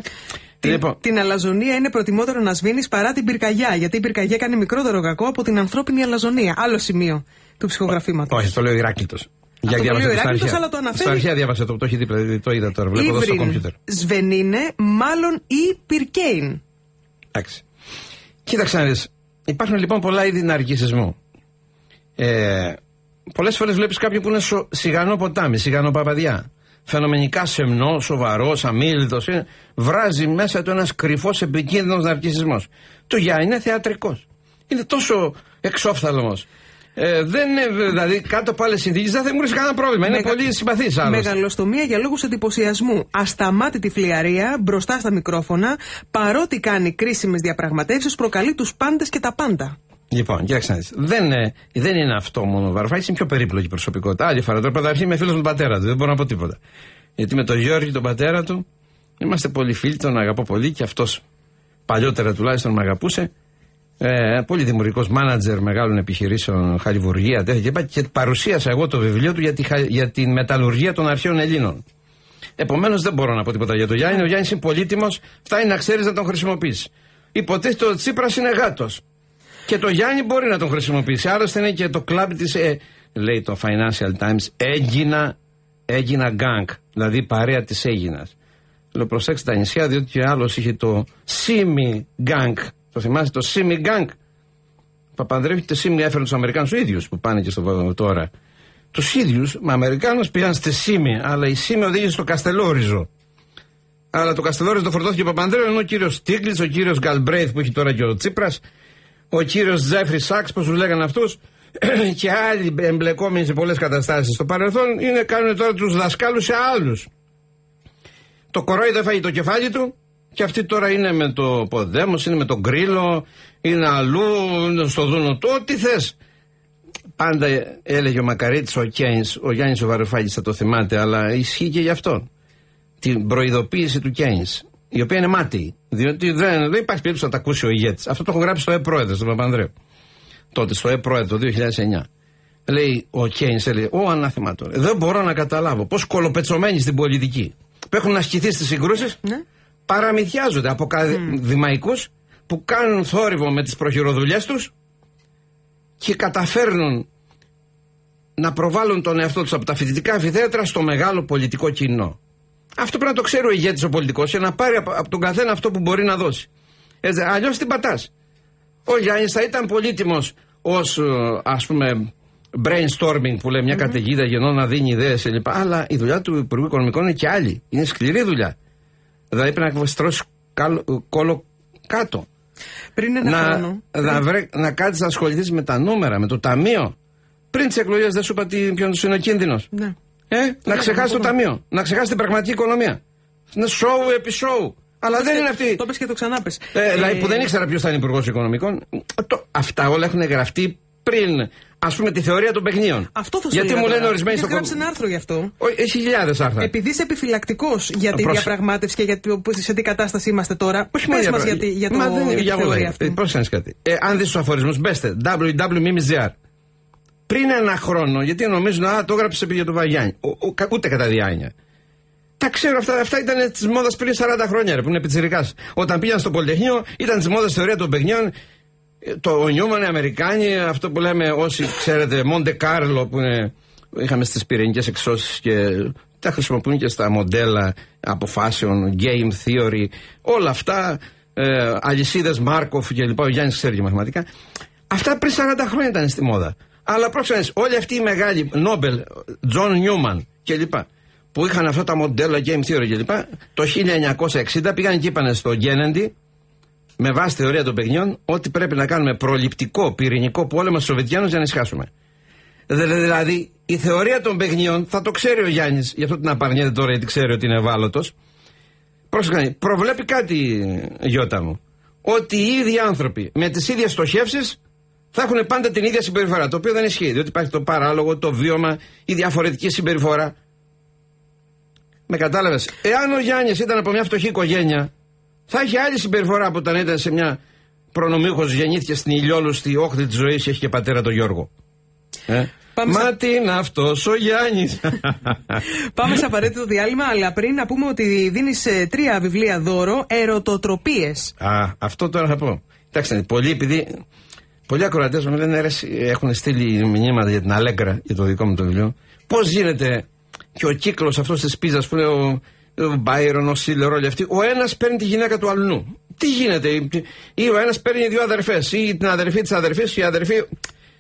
Την, λοιπόν. την αλαζονία είναι προτιμότερο να σβήνεις παρά την πυρκαγιά. Γιατί η πυρκαγιά κάνει μικρότερο κακό από την ανθρώπινη αλαζονία. Άλλο σημείο του ψυχογραφήματος. Όχι, το λέει ο Ηράκλειτο. Για το λέει ο Ηράκλειτο, αλλά το αναφέρει. Στα αρχαία διάβασε το, το έχει δει, το είδα τώρα. Βλέπω εδώ στο κομπιούτερ. Σβενίνε, μάλλον ή πυρκέιν. Εντάξει. Κοίταξε να δεις. Υπάρχουν λοιπόν πολλά είδη ναρκισισμού. Ε, Πολλές φορές βλέπεις κάποιον που είναι σο, σιγανό ποτάμι, σιγανό παπαδιά. Φαινομενικά σεμνό, σοβαρός, αμήλυτο. Ε, βράζει μέσα του ένας κρυφός επικίνδυνος ναρκισμό. Το για είναι θεατρικός. Είναι τόσο εξόφθαλμος. Ε, δεν είναι, δηλαδή, κάτω από άλλες συνθήκες δεν θα μου κανένα πρόβλημα. Είναι Μεγα... πολύ συμπαθής άλλος. Μεγαλοστομία για λόγους εντυπωσιασμού. Ασταμάτητη φλιαρία μπροστά στα μικρόφωνα, παρότι κάνει κρίσιμες διαπραγματεύσεις, προκαλεί τους πάντες και τα πάντα. Λοιπόν, κοίταξε να δεις. Δεν, δεν είναι αυτό μόνο ο Βαρουφάκης, είναι πιο περίπλοκη προσωπικότητα. Άλλη φορά τώρα πρωταρχή είμαι φίλος με τον πατέρα του, δεν μπορώ να πω τίποτα. Γιατί με τον Γιώργη, τον πατέρα του, είμαστε πολύ φίλοι, τον αγαπώ πολύ και αυτός παλιότερα τουλάχιστον με αγαπούσε. Ε, πολύ δημιουργικός μάνατζερ μεγάλων επιχειρήσεων, χαλιβουργία, τέτοια και, και παρουσίασα εγώ το βιβλίο του για τη, για τη μεταλλουργία των αρχαίων Ελλήνων. Επομένως δεν μπορώ να πω τίποτα για τον Γιάννη. Ο Γιάννης είναι πολύτιμος, φτάνει να ξέρεις να τον χρησιμοποιήσει. Υποτίθεται ότι ο Τσίπρας είναι γάτος. Και το Γιάννη μπορεί να τον χρησιμοποιήσει. Άλλωστε είναι και το κλαμπ της, ε, λέει το Financial Times, Έγινα, Έγινα Gang. Δηλαδή παρέα της Έγινας. Λέω προσέξτε τα νησιά, διότι και άλλος είχε το Simi Gang. Το θυμάστε το Simi Gang. Παπανδρέου το Simi έφερε τους Αμερικάνους ίδιους που πάνε και στο τώρα. Τους ίδιους, με Αμερικάνου πήγαν στη Σίμη, αλλά η Σίμη οδήγησε στο Καστελόριζο. Αλλά το Καστελόριζο το φορτώθηκε ο Παπανδρέου, ενώ ο κύριος Στίγκλιτ, ο κύριος Γκαλμπρέιθ που έχει τώρα και ο Τσίπρας, ο κύριος Τζέφρι Σάξ, πώς τους λέγανε αυτούς, και άλλοι εμπλεκόμενοι σε πολλές καταστάσεις στο παρελθόν, είναι, κάνουν τώρα τους δασκάλους σε άλλους. Το κορόιδο έφαγε το κεφάλι του και αυτή τώρα είναι με το Ποδέμος, είναι με τον Γκρίλο, είναι αλλού, είναι στο Δούνο του, ό,τι θες. Πάντα έλεγε ο Μακαρίτη, ο Κέιν, ο Γιάννης ο Βαρουφάκης θα το θυμάται, αλλά ισχύει και γι' αυτό. Την προειδοποίηση του Κέιν η οποία είναι μάτιη. Διότι δεν, δεν υπάρχει περίπτωση να τα ακούσει ο ηγέτης. Αυτό το έχω γράψει στο ΕΠρόεδρος, στον Παπανδρέου. Τότε, στο ΕΠρόεδρο το 2009. Λέει ο Κέινς, λέει, ο ανάθεμα τώρα. Δεν μπορώ να καταλάβω πώς κολοπετσωμένοι στην πολιτική που έχουν ασκηθεί στις συγκρούσεις ναι. παραμυθιάζονται από ακαδημαϊκού mm. που κάνουν θόρυβο με τις προχειροδουλειές τους και καταφέρνουν να προβάλλουν τον εαυτό τους από τα φοιτητικά αμφιθέατρα στο μεγάλο πολιτικό κοινό. Αυτό πρέπει να το ξέρει ο ηγέτης ο πολιτικός και να πάρει από, τον καθένα αυτό που μπορεί να δώσει. Αλλιώς την πατάς. Ο Γιάννης θα ήταν πολύτιμος ως ας πούμε brainstorming που λέει μια mm-hmm. καταιγίδα γεννών να δίνει ιδέες κλπ. Αλλά η δουλειά του Υπουργού Οικονομικών είναι και άλλη. Είναι σκληρή δουλειά. Δηλαδή πρέπει να στρώσει κόλλο κάτω. Πριν ένα να, χρόνο. Να, βρε, να κάτσεις να ασχοληθείς με τα νούμερα, με το ταμείο. Πριν τις εκλογές δεν σου είπα ποιο είναι ο κίνδυνος. Ναι. Ε, να ξεχάσει το ταμείο. Να ξεχάσει την πραγματική οικονομία. Είναι show επί show. Αλλά δεν είναι αυτή. Το πες και το ξανά Ε, δηλαδή που δεν ήξερα ποιος θα είναι υπουργός οικονομικών. Το, αυτά όλα έχουν γραφτεί πριν Α πούμε τη θεωρία των παιχνίων. Αυτό θα σου Γιατί έλεγα μου λένε τώρα. ορισμένοι Έχεις στο γράψει ένα άρθρο γι' αυτό. Ο- Έχει χιλιάδες άρθρα. Επειδή είσαι επιφυλακτικός για τη Πρόσεχε. διαπραγμάτευση και για το, σε τι κατάσταση είμαστε τώρα, Όχι πες μόνο μας για- για, τη- για, το, Μα δεν είναι για τη για όλα. θεωρία Ε, αυτή. Πώς κάνεις κάτι. Ε, αν δεις τους αφορισμούς, μπέστε www.mimsgr. Πριν ένα χρόνο, γιατί νομίζουν, α, το έγραψε για το Βαγιάννη. Ο- ο- κα- ούτε κατά διάνοια. Τα ξέρω αυτά, αυτά ήταν της μόδας πριν 40 χρόνια, ρε, που είναι πιτσιρικάς. Όταν πήγαν στο Πολυτεχνείο, ήταν της μόδας θεωρία των παιχνιών. Ε, Το ο Νιούμαν, οι Αμερικάνοι, αυτό που λέμε όσοι ξέρετε, Μοντε Κάρλο που είναι, είχαμε στις πυρηνικές εξώσεις και τα χρησιμοποιούν και στα μοντέλα αποφάσεων, game theory, όλα αυτά, ε, αλυσίδες Μάρκοφ και λοιπά. Ο Γιάννης ξέρει και μαθηματικά. Αυτά πριν 40 χρόνια ήταν στη μόδα. Αλλά πρόσεξε, όλοι αυτοί οι μεγάλοι, Νόμπελ, Τζον Νόιμαν κλπ. που είχαν αυτά τα μοντέλα game theory κλπ. το 1960 πήγαν και είπαν στο Κένεντι, με βάση τη θεωρία των παιγνίων, ότι πρέπει να κάνουμε προληπτικό πυρηνικό πόλεμο στους Σοβιετιάνους για να ησυχάσουμε. Δε- Δηλαδή, η θεωρία των παιχνιών θα το ξέρει ο Γιάννης, γι' αυτό την απαρνιέται τώρα, γιατί ξέρει ότι είναι ευάλωτος. Πρόσεχε, προβλέπει κάτι, Γιώτα μου. Ότι οι ίδιοι άνθρωποι με τις ίδιες στοχεύσεις θα έχουν πάντα την ίδια συμπεριφορά. Το οποίο δεν ισχύει, διότι υπάρχει το παράλογο, το βίωμα, η διαφορετική συμπεριφορά. Με κατάλαβες. Εάν ο Γιάννης ήταν από μια φτωχή οικογένεια, θα είχε άλλη συμπεριφορά από όταν ήταν σε μια προνομίουχο γεννήθηκε στην ηλιόλουστη όχθη της ζωής και έχει και πατέρα τον Γιώργο. Ε; Πάμε Μα σε- τι είναι αυτός, ο Γιάννης. Πάμε σε απαραίτητο διάλειμμα, αλλά πριν να πούμε ότι δίνεις τρία βιβλία δώρο, ερωτοτροπίες. Α, αυτό τώρα θα πω. Κοιτάξτε, πολλοί επειδή. Πολλοί ακροατές μου λένε ρε, εσύ, έχουν στείλει μηνύματα για την Αλέγκρα, για το δικό μου το βιβλίο. Πώς γίνεται και ο κύκλος αυτός της πίζας που είναι ο, ο Μπάιρον, ο Σίλερ, όλοι αυτοί, ο ένας παίρνει τη γυναίκα του αλλού. Τι γίνεται, ή ή ο ένας παίρνει δύο αδερφές, ή την αδερφή της αδερφής, ή η αδερφή.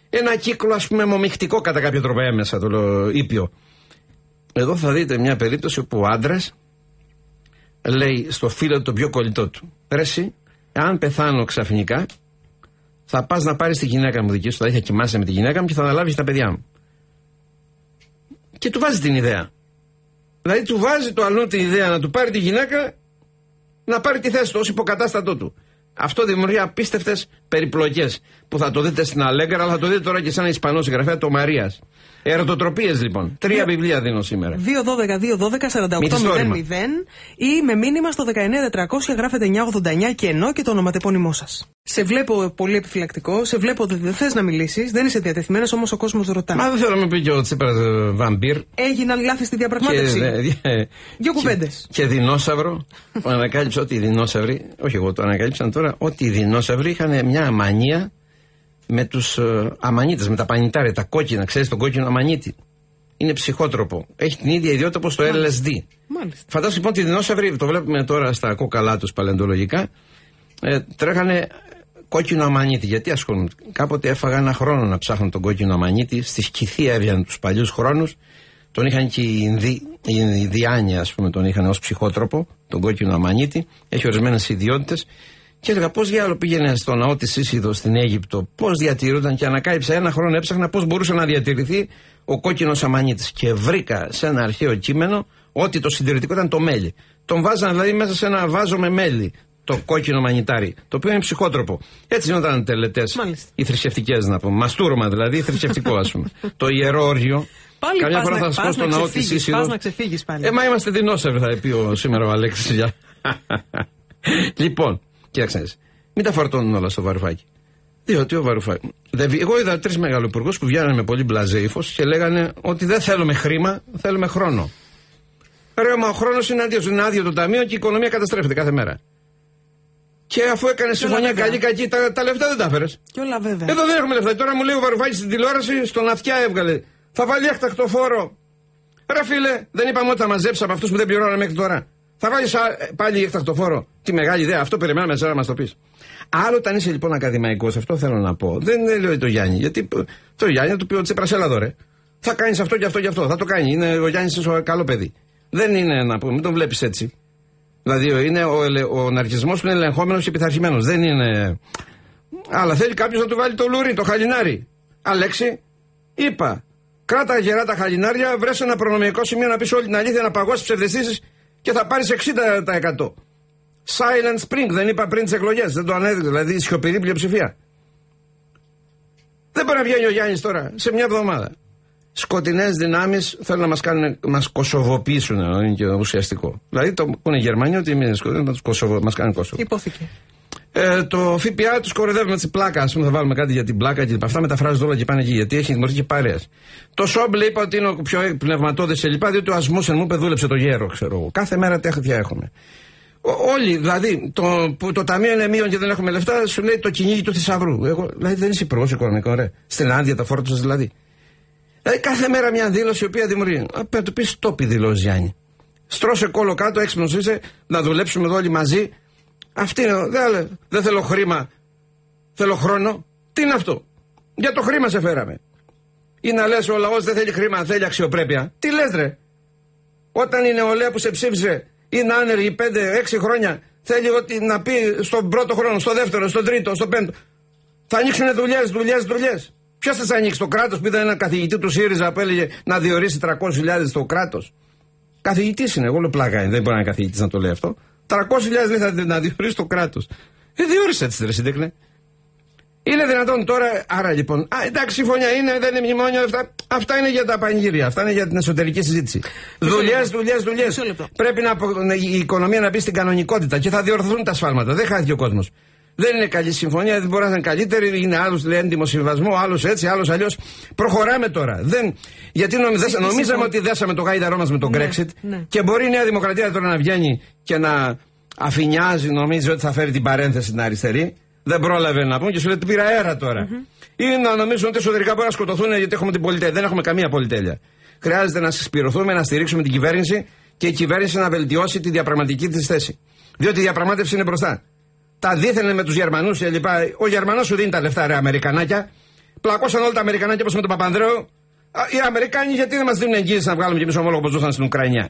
Ένα κύκλο, ας πούμε, μομιχτικό κατά κάποιο τρόπο έμεσα, το λέω ήπιο. Εδώ θα δείτε μια περίπτωση όπου ο άντρας λέει στο φίλο του το πιο κολλητό του. Ρε εσύ, αν πεθάνω ξαφνικά, θα πας να πάρεις τη γυναίκα μου δική σου, δηλαδή θα κοιμάσαι με τη γυναίκα μου και θα αναλάβεις τα παιδιά μου. Και του βάζεις την ιδέα. Δηλαδή του βάζει το αλλού την ιδέα να του πάρει τη γυναίκα, να πάρει τη θέση του ως υποκατάστατό του. Αυτό δημιουργεί απίστευτες περιπλοκές που θα το δείτε στην Αλέγκρα, αλλά θα το δείτε τώρα και σε ένα Ισπανός συγγραφέα, το Μαρίας. Ερωτοτροπίες λοιπόν. Τρία βιβλία δίνω σήμερα. 2-12-2-12-48-00 Μην τις νόημα. ή με μήνυμα στο 19400 γράφετε 989 και ενώ και το ονοματεπώνυμό σας. Σε βλέπω πολύ επιφυλακτικό, σε βλέπω ότι δεν θες να μιλήσεις, δεν είσαι διατεθειμένος, όμως ο κόσμος ρωτά. Μα δεν θέλω να μου πει και ο Τσίπρας ε, βαμπύρ. Έγιναν λάθη στη Και, διαπραγμάτευση. ε, ε, Δύο και- κουβέντες. Και δεινόσαυρο. που ανακάλυψα ότι οι δεινόσαυροι, όχι εγώ το ανακάλυψαν τώρα, ότι οι δεινόσαυροι είχαν μια μανία με τους ε, αμανίτες, με τα πανιτάρια, τα κόκκινα. Ξέρεις τον κόκκινο αμανίτη. Είναι ψυχότροπο. Έχει την ίδια ιδιότητα όπως το LSD. Μάλιστα. Φαντάσου λοιπόν ότι οι δεινόσαυροι, το βλέπουμε τώρα στα κόκαλά τους παλαιοντολογικά, ε, τρέχανε κόκκινο αμανίτη. Γιατί ασχολούνται. Κάποτε έφαγα ένα χρόνο να ψάχνουν τον κόκκινο αμανίτη. Στη Σκυθία έβγαιναν τους παλιούς χρόνους. Τον είχαν και οι, Ινδί, οι Ινδιάνοι, ας πούμε, τον είχαν ως ψυχότροπο, τον κόκκινο αμανίτη. Έχει ορισμένες ιδιότητες. Και έλεγα πώς διάλογο πήγαινε στο ναό της Ίσιδος στην Αίγυπτο, πώς διατηρούνταν; Και ανακάλυψα ένα χρόνο έψαχνα πώς μπορούσε να διατηρηθεί ο κόκκινος αμανίτης. Και βρήκα σε ένα αρχαίο κείμενο ότι το συντηρητικό ήταν το μέλι. Τον βάζαν δηλαδή μέσα σε ένα βάζο με μέλι το κόκκινο μανιτάρι, το οποίο είναι ψυχότροπο. Έτσι γινόταν τελετές. Μάλιστα. Οι θρησκευτικές, να πούμε. Μαστούρωμα δηλαδή, θρησκευτικό ας πούμε. το ιερό όργιο. Πάλι Καμιά πας φορά να- θα σα πω πας στο να ναό της ξεφύγεις, Ίσιδο. πας να ξεφύγεις πάλι. Ε, μα είμαστε δεινόσαυροι, θα πει ο, σήμερα ο Αλέξης. για- λοιπόν, κοίταξε. να δεις. Μην τα φορτώνουν όλα στο βαρουφάκι. Διότι ο Βαρουφάκη. δεν βγει- Εγώ είδα τρεις μεγαλοπουργούς που βγαίνανε με πολύ μπλαζέ ύφο και λέγανε ότι δεν θέλουμε χρήμα, θέλουμε χρόνο. Ρε, μα ο χρόνος είναι άδειο, είναι άδειο το ταμείο και η οικονομία καταστρέφεται κάθε μέρα. Και αφού έκανε συμφωνία βέβαια. καλή, κακή, τα, τα λεφτά δεν τα έφερες. Και όλα βέβαια. Εδώ δεν έχουμε λεφτά. Τώρα μου λέει ο Βαρουφάκη στην τηλεόραση, στον αυτιά έβγαλε. Θα βάλει έκτακτο φόρο. Ρε φίλε, δεν είπαμε ότι θα μαζέψει από αυτούς που δεν πληρώναμε μέχρι τώρα. Θα βάλεις πάλι έκτακτο φόρο. Τι μεγάλη ιδέα. Αυτό περιμέναμε εσένα να μας το πεις. Άλλο όταν είσαι λοιπόν ακαδημαϊκός, αυτό θέλω να πω. Δεν είναι, λέω το Γιάννη. Γιατί π- το Γιάννη θα του πει ο Τσίπρα, έλα εδώ ρε. Θα κάνεις αυτό και αυτό και αυτό. Θα το κάνει. Είναι, ο Γιάννης είναι σο- καλό παιδί. Δεν είναι να πούμε, μην τον βλέπεις έτσι. Δηλαδή είναι ο, ελε- ο ναρκισμό που είναι ελεγχόμενος και πειθαρχημένος. Δεν είναι. Αλλά θέλει κάποιος να του βάλει το λουρί, το χαλινάρι. Αλέξη, είπα. Κράτα γερά τα χαλινάρια, βρες ένα προνομιακό σημείο να πεις όλη την αλήθεια, να παγώσεις ψευδεστήσεις και θα πάρεις 60%. Silent Spring, δεν είπα πριν τις εκλογές. Δεν το ανέδειξε, δηλαδή σιωπηρή πλειοψηφία. Δεν μπορεί να βγαίνει ο Γιάννης τώρα σε μια εβδομάδα. Σκοτεινές δυνάμεις θέλουν να μας κάνουν, μας κοσοβοποιήσουν, είναι και ουσιαστικό. Δηλαδή το που είναι Γερμανοί, ότι εμεί σκοτεινές μας κάνουν Κόσοβο. Υπόθηκε. Ε, το ΦΠΑ τους κοροϊδεύουμε τη πλάκα. Α πούμε, θα βάλουμε κάτι για την πλάκα και αυτά μεταφράζονται όλα και πάνε εκεί. Γιατί έχει δημιουργήσει και παρέας. Το Σόμπλε είπα ότι είναι ο πιο πνευματώδε σε λοιπά, διότι ο Ασμούσεν μου δούλεψε το γέρο, ξέρω εγώ. Κάθε μέρα τέτοια έχουμε. όλοι, δηλαδή, το, που το ταμείο είναι μείον και δεν έχουμε λεφτά, σου λέει το κυνήγι του θησαυρού. Εγώ, δηλαδή δεν είσαι υπουργός οικονομικό, ρε. Στην άδεια τα φόρτωσες δηλαδή. Δηλαδή κάθε μέρα μια δήλωση η οποία δημιουργεί. Απ' το πεις τόπι δηλώσει, Γιάννη. Στρώσε κόλλο κάτω, έξυπνος είσαι, να δουλέψουμε εδώ όλοι μαζί αυτή είναι. Δεν, δεν θέλω χρήμα. Θέλω χρόνο. Τι είναι αυτό; Για το χρήμα σε φέραμε. Ή να λες ο λαός δεν θέλει χρήμα, θέλει αξιοπρέπεια. Τι λες, ρε; Όταν η νεολαία που σε ψήφισε είναι άνεργη 5-6 χρόνια, θέλει ότι να πει στον πρώτο χρόνο, στο δεύτερο, στον τρίτο, στο πέμπτο. Θα ανοίξουν δουλειές, δουλειές, δουλειές. Ποιος θα ανοίξει, το κράτος που ήταν ένα καθηγητή του ΣΥΡΙΖΑ που έλεγε να διορίσει 300.000 στο κράτος. Καθηγητής είναι, εγώ λέω πλάκα, δεν μπορεί να είναι καθηγητής να το λέει αυτό. 300.000 λέει θα να διορίσει το κράτος. Ε, διόρισε έτσι, ρε σύντεκνε. Είναι δυνατόν τώρα, άρα λοιπόν, α, εντάξει, συμφωνία είναι, δεν είναι μνημόνιο, αυτά, αυτά είναι για τα πανηγύρια, αυτά είναι για την εσωτερική συζήτηση. Δουλειές, δουλειές, δουλειές. Πρέπει να, η οικονομία να μπει στην κανονικότητα και θα διορθωθούν τα σφάλματα. Δεν χάθηκε ο κόσμος. Δεν είναι καλή συμφωνία, δεν μπορεί να είναι καλύτερη. Είναι άλλος λέει έντιμο συμβασμό, άλλος έτσι, άλλος αλλιώς. Προχωράμε τώρα. Δεν, γιατί νομίζαμε, νομίζαμε ότι δέσαμε το γάιδαρό μας με τον ναι, Brexit ναι. και μπορεί η Νέα Δημοκρατία τώρα να βγαίνει και να αφηνιάζει, νομίζει ότι θα φέρει την παρένθεση στην αριστερή. Δεν πρόλαβε να πούμε και σου λέει ότι πήρα αέρα τώρα. Mm-hmm. Ή να νομίζουν ότι εσωτερικά μπορεί να σκοτωθούν γιατί έχουμε την πολυτέλεια. Δεν έχουμε καμία πολυτέλεια. Χρειάζεται να συσπηρωθούμε, να στηρίξουμε την κυβέρνηση και η κυβέρνηση να βελτιώσει τη διαπραγματική της θέση. Διότι η διαπραγμάτευση είναι μπροστά τα δίθενε με τους Γερμανούς και λοιπά. Ο Γερμανός σου δίνει τα λεφτά, ρε Αμερικανάκια. Πλακώσαν όλα τα Αμερικανάκια όπως με τον Παπανδρέου. Οι Αμερικάνοι γιατί δεν μας δίνουν εγγύηση να βγάλουμε και εμείς ομόλογο όπως δώσαν στην Ουκρανία;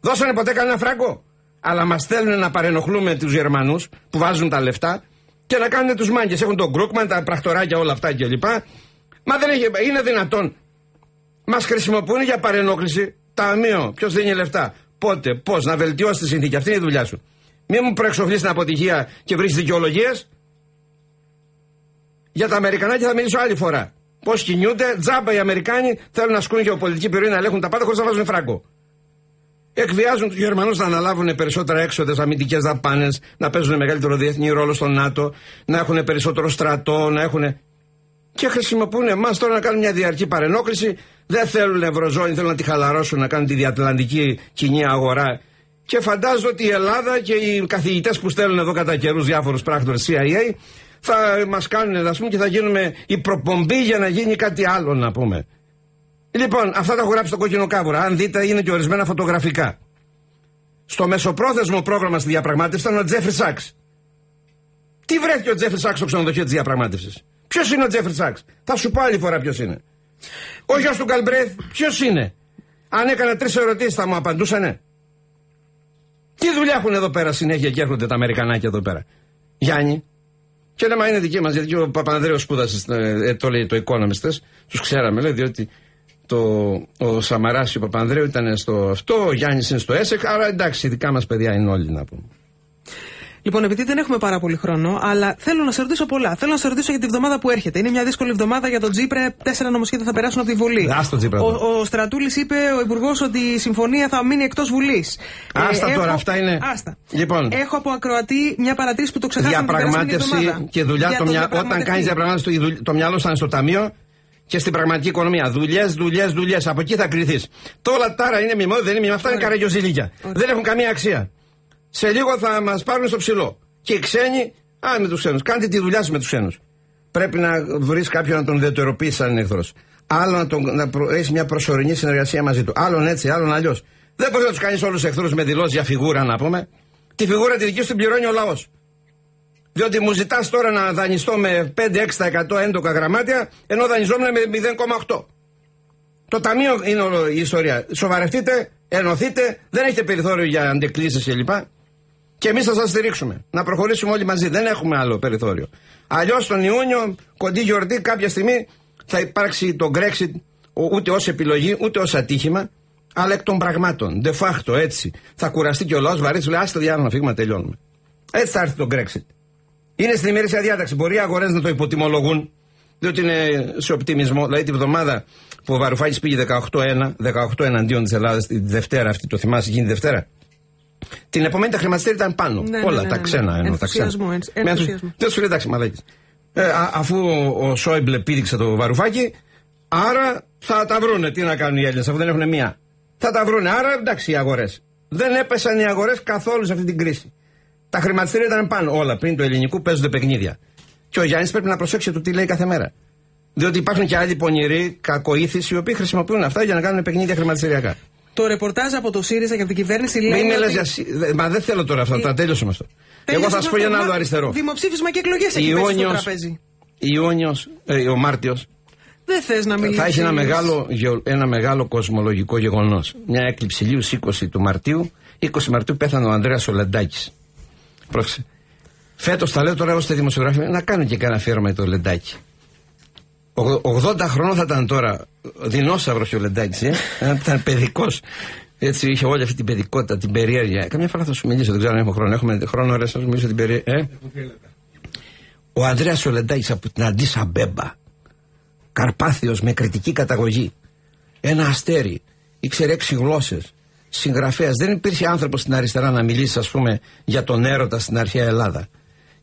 Δώσανε ποτέ κανένα φράγκο; Αλλά μας στέλνουν να παρενοχλούμε τους Γερμανούς που βάζουν τα λεφτά και να κάνουν τους μάγκες. Έχουν τον Γκρούκμαν, τα πρακτοράκια, όλα αυτά κλπ. Μα δεν έχει, είναι δυνατόν. Μας χρησιμοποιούν για παρενόχληση ταμείο. Ποιος δίνει λεφτά; Πότε, πώς, να βελτιώσει τη συνθήκη. Αυτή είναι η δουλειά σου. Μην μου προεξοφλείς την αποτυχία και βρεις δικαιολογίες. Για τα Αμερικανάκια θα μιλήσω άλλη φορά. Πώς κινούνται, τζάμπα οι Αμερικάνοι θέλουν να ασκούν γεωπολιτική περιοχή να ελέγχουν τα πάντα χωρίς να βάζουν φράγκο. Εκβιάζουν τους Γερμανούς να αναλάβουν περισσότερα έξοδες, αμυντικές δαπάνες, να παίζουν μεγαλύτερο διεθνή ρόλο στο ΝΑΤΟ, να έχουν περισσότερο στρατό, να έχουν. Και χρησιμοποιούν εμάς τώρα να κάνουν μια διαρκή παρενόχληση. Δεν θέλουν ευρωζώνη, θέλουν να τη χαλαρώσουν, να κάνουν τη διατλαντική κοινή αγορά και φαντάζω ότι η Ελλάδα και οι καθηγητές που στέλνουν εδώ κατά καιρούς διάφορους πράκτορες CIA θα μας κάνουν, ας πούμε, και θα γίνουμε η προπομπή για να γίνει κάτι άλλο, να πούμε. Λοιπόν, αυτά τα έχω γράψει στο κόκκινο κάβουρα. Αν δείτε, είναι και ορισμένα φωτογραφικά. Στο μεσοπρόθεσμο πρόγραμμα στη διαπραγμάτευση ήταν ο Τζέφρι Σάξ. Τι βρέθηκε ο Τζέφρι Σάξ στο ξενοδοχείο της διαπραγμάτευσης; Ποιος είναι ο Τζέφρι Σάξ; Θα σου πω άλλη φορά ποιος είναι. Ο γιος του Γκαλμπρέιθ, ποιος είναι; Αν έκανα τρεις ερωτήσεις θα μου απαντούσανε. Τι δουλειά έχουν εδώ πέρα συνέχεια και έρχονται τα Αμερικανάκια εδώ πέρα; Γιάννη. Και λέμε είναι δική μας, γιατί ο Παπανδρέος σπούδασε, ε, το λέει το Economist, τους ξέραμε, λέει, διότι το, ο Σαμαράς και ο Παπανδρέου ήταν στο αυτό, ο Γιάννης είναι στο ΕΣΕΚ, άρα εντάξει, δικά μας παιδιά είναι όλοι να πούμε. Λοιπόν, επειδή δεν έχουμε πάρα πολύ χρόνο, αλλά θέλω να σε ρωτήσω πολλά. Θέλω να σε ρωτήσω για τη βδομάδα που έρχεται. Είναι μια δύσκολη εβδομάδα για τον Τζίπρε. Τέσσερα νομοσχέδια θα περάσουν από τη Βουλή. Τζίπρε, ο, ο Στρατούλης είπε, ο Υπουργός, ότι η συμφωνία θα μείνει εκτός Βουλής. Άστα ε, τώρα, αυτά είναι. Άστα. Λοιπόν, έχω από ακροατή μια παρατήρηση που το ξεχάσαμε. Διαπραγμάτευση και δουλειά. Το μυα... Όταν κάνεις διαπραγμάτευση, το μυαλό σου στο ταμείο και στην πραγματική οικονομία. Δουλειές, δουλειές, δουλειές. Από εκεί θα κρυθείς. Τώρα τάρα είναι μημό, δεν είναι μημό. Αυτά είναι καραγιοζηλίκια. Δεν έχουν καμία αξία. Σε λίγο θα μας πάρουν στο ψηλό. Και οι ξένοι, α, με τους ξένους. Κάντε τη δουλειά σου με τους ξένους. Πρέπει να βρεις κάποιον να τον ιδιαιτεροποιήσει σαν εχθρός. Άλλο να, τον, να προ, έχεις μια προσωρινή συνεργασία μαζί του. Άλλον έτσι, άλλον αλλιώς. Δεν μπορεί να τους κάνεις όλους του εχθρούς με δηλώσεις για φιγούρα, να πούμε. Τη φιγούρα τη δική σου την πληρώνει ο λαός. Διότι μου ζητάς τώρα να δανειστώ με 5-6% έντοκα γραμμάτια, ενώ δανειζόμουν με 0,8. Το ταμείο είναι η ιστορία. Σοβαρευτείτε, ενωθείτε, δεν έχετε περιθώριο για αντεκλήσει κλπ. Και εμείς θα σας στηρίξουμε. Να προχωρήσουμε όλοι μαζί. Δεν έχουμε άλλο περιθώριο. Αλλιώς τον Ιούνιο, κοντή γιορτή, κάποια στιγμή θα υπάρξει το Brexit ούτε ως επιλογή ούτε ως ατύχημα, αλλά εκ των πραγμάτων. De facto έτσι. Θα κουραστεί και ο λαός βαρύς, λέει: Άστε διάλογο να φύγουμε, τελειώνουμε. Έτσι θα έρθει το Brexit. Είναι στην ημερήσια διάταξη. Μπορεί οι αγορές να το υποτιμολογούν. Διότι είναι σε οπτιμισμό. Δηλαδή τη βδομάδα που ο Βαρουφάκης πήγε 18-1, 18 εναντίον της Ελλάδας τη Δευτέρα αυτή, το θυμάσαι γίνει Δευτέρα. Την επομένη τα χρηματιστήρια ήταν πάνω. Ναι, Όλα ναι, ναι, τα ναι. ξένα εννοώ. Τα ξένα. Ενθουσιασμό, ενθ- Με ενθουσιασμό. Δεν σου λέει εντάξει, μαλάκι. Ε, α- αφού ο, ο Σόιμπλε πήδηξε το Βαρουφάκη, άρα θα τα βρούνε. Τι να κάνουν οι Έλληνες, αφού δεν έχουν μία. Θα τα βρούνε. Άρα εντάξει οι αγορές. Δεν έπεσαν οι αγορές καθόλου σε αυτή την κρίση. Τα χρηματιστήρια ήταν πάνω. Όλα πριν το ελληνικού παίζονται παιχνίδια. Και ο Γιάννης πρέπει να προσέξει το τι λέει κάθε μέρα. Διότι υπάρχουν και άλλοι πονηροί, κακοήθης, οι οποίοι χρησιμοποιούν αυτά για να κάνουν παιχνίδια χρηματιστηριακά. Το ρεπορτάζ από το ΣΥΡΙΖΑ και από την κυβέρνηση λέει. Μην με ότι- λες για. σι- δε- Μα δεν θέλω τώρα αυτά, τα τέλειωσα με αυτό. Εγώ Τέλειωσε θα σου πω για ένα αυτό. άλλο Μα, αριστερό. Δημοψήφισμα και εκλογές έχει πέσει στο Ιόνιος, τραπέζι. Ιόνιος, ε, ο Μάρτιος Δεν θες να μιλήσει. θα έχει ένα μεγάλο, γεω- ένα μεγάλο κοσμολογικό γεγονός. Μια έκλειψη ηλίου 20 του Μαρτίου. 20 Μαρτίου πέθανε ο Ανδρέας Ολεντάκης. Πρόσεξε. Φέτος τα λέω τώρα εγώ στη δημοσιογραφία να κάνω και κανένα αφιέρωμα για το Λεντάκη. Ο- 80 χρόνων θα ήταν τώρα δεινόσαυρος και ο Λεντάκης, ε. Ε, ήταν παιδικός. Έτσι είχε όλη αυτή την παιδικότητα, την περιέργεια. Καμιά φορά θα σου μιλήσω, δεν ξέρω αν έχω χρόνο. Έχουμε χρόνο, ρε, να σου μιλήσω την περιέργεια. Ε; Ο Ανδρέας Ολεντάκη από την Αντίσα Μπέμπα. Καρπάθιος με κριτική καταγωγή. Ένα αστέρι. Ήξερε έξι γλώσσες. Συγγραφέας. Δεν υπήρχε άνθρωπος στην αριστερά να μιλήσει, ας πούμε, για τον έρωτα στην αρχαία Ελλάδα.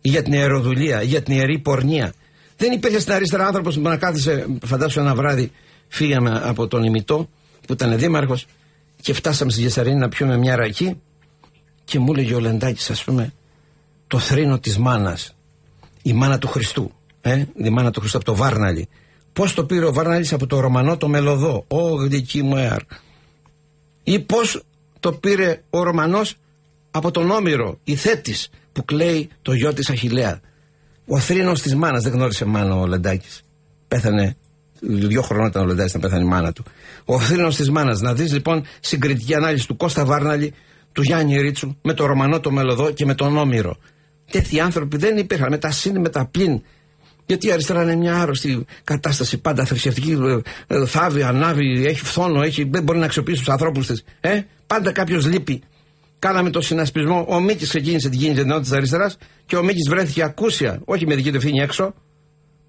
Ή για την ιεροδουλία, ή για την ιερή πορνεία. Δεν υπήρχε στην αριστερά άνθρωπος που να κάθισε, φαντάσου ένα βράδυ, φύγαμε από τον ημιτό, που ήταν δήμαρχος, και φτάσαμε στη Γεσσαρίνη να πιούμε μια ρακή, και μου έλεγε ο Λεντάκης, ας πούμε, το θρήνο της μάνας η μάνα του Χριστού. Ε, η μάνα του Χριστού από το Βάρναλι. Πώς το πήρε ο Βάρναλης από το Ρωμανό το Μελωδό. Ω γλυκή μου εαρ. Ή πώς το πήρε ο Ρωμανός από τον Όμηρο, η Θέτης, που κλαίει το γιο της Αχηλέα. Ο θρήνος της μάνας δεν γνώρισε μάνα ο Λεντάκης. Πέθανε. Δύο χρόνια ήταν ο Λεντάκης να πέθανε η μάνα του. Ο θρήνος της μάνας. Να δεις λοιπόν συγκριτική ανάλυση του Κώστα Βάρναλη, του Γιάννη Ρίτσου, με το Ρωμανό το Μελωδό και με τον Όμηρο. Τέτοιοι άνθρωποι δεν υπήρχαν. Με τα συν, με τα πλήν. Γιατί η αριστερά είναι μια άρρωστη κατάσταση πάντα θρησκευτική. ε, ε, Θάβει, ανάβει, έχει φθόνο, έχει, δεν μπορεί να αξιοποιήσει τους ανθρώπους της. Ε, πάντα κάποιος λείπει. Κάναμε το συνασπισμό. Ο Μίκης ξεκίνησε την κίνηση ενότητα της αριστεράς και ο Μίκης βρέθηκε ακούσια, όχι με δική του ευθύνη έξω.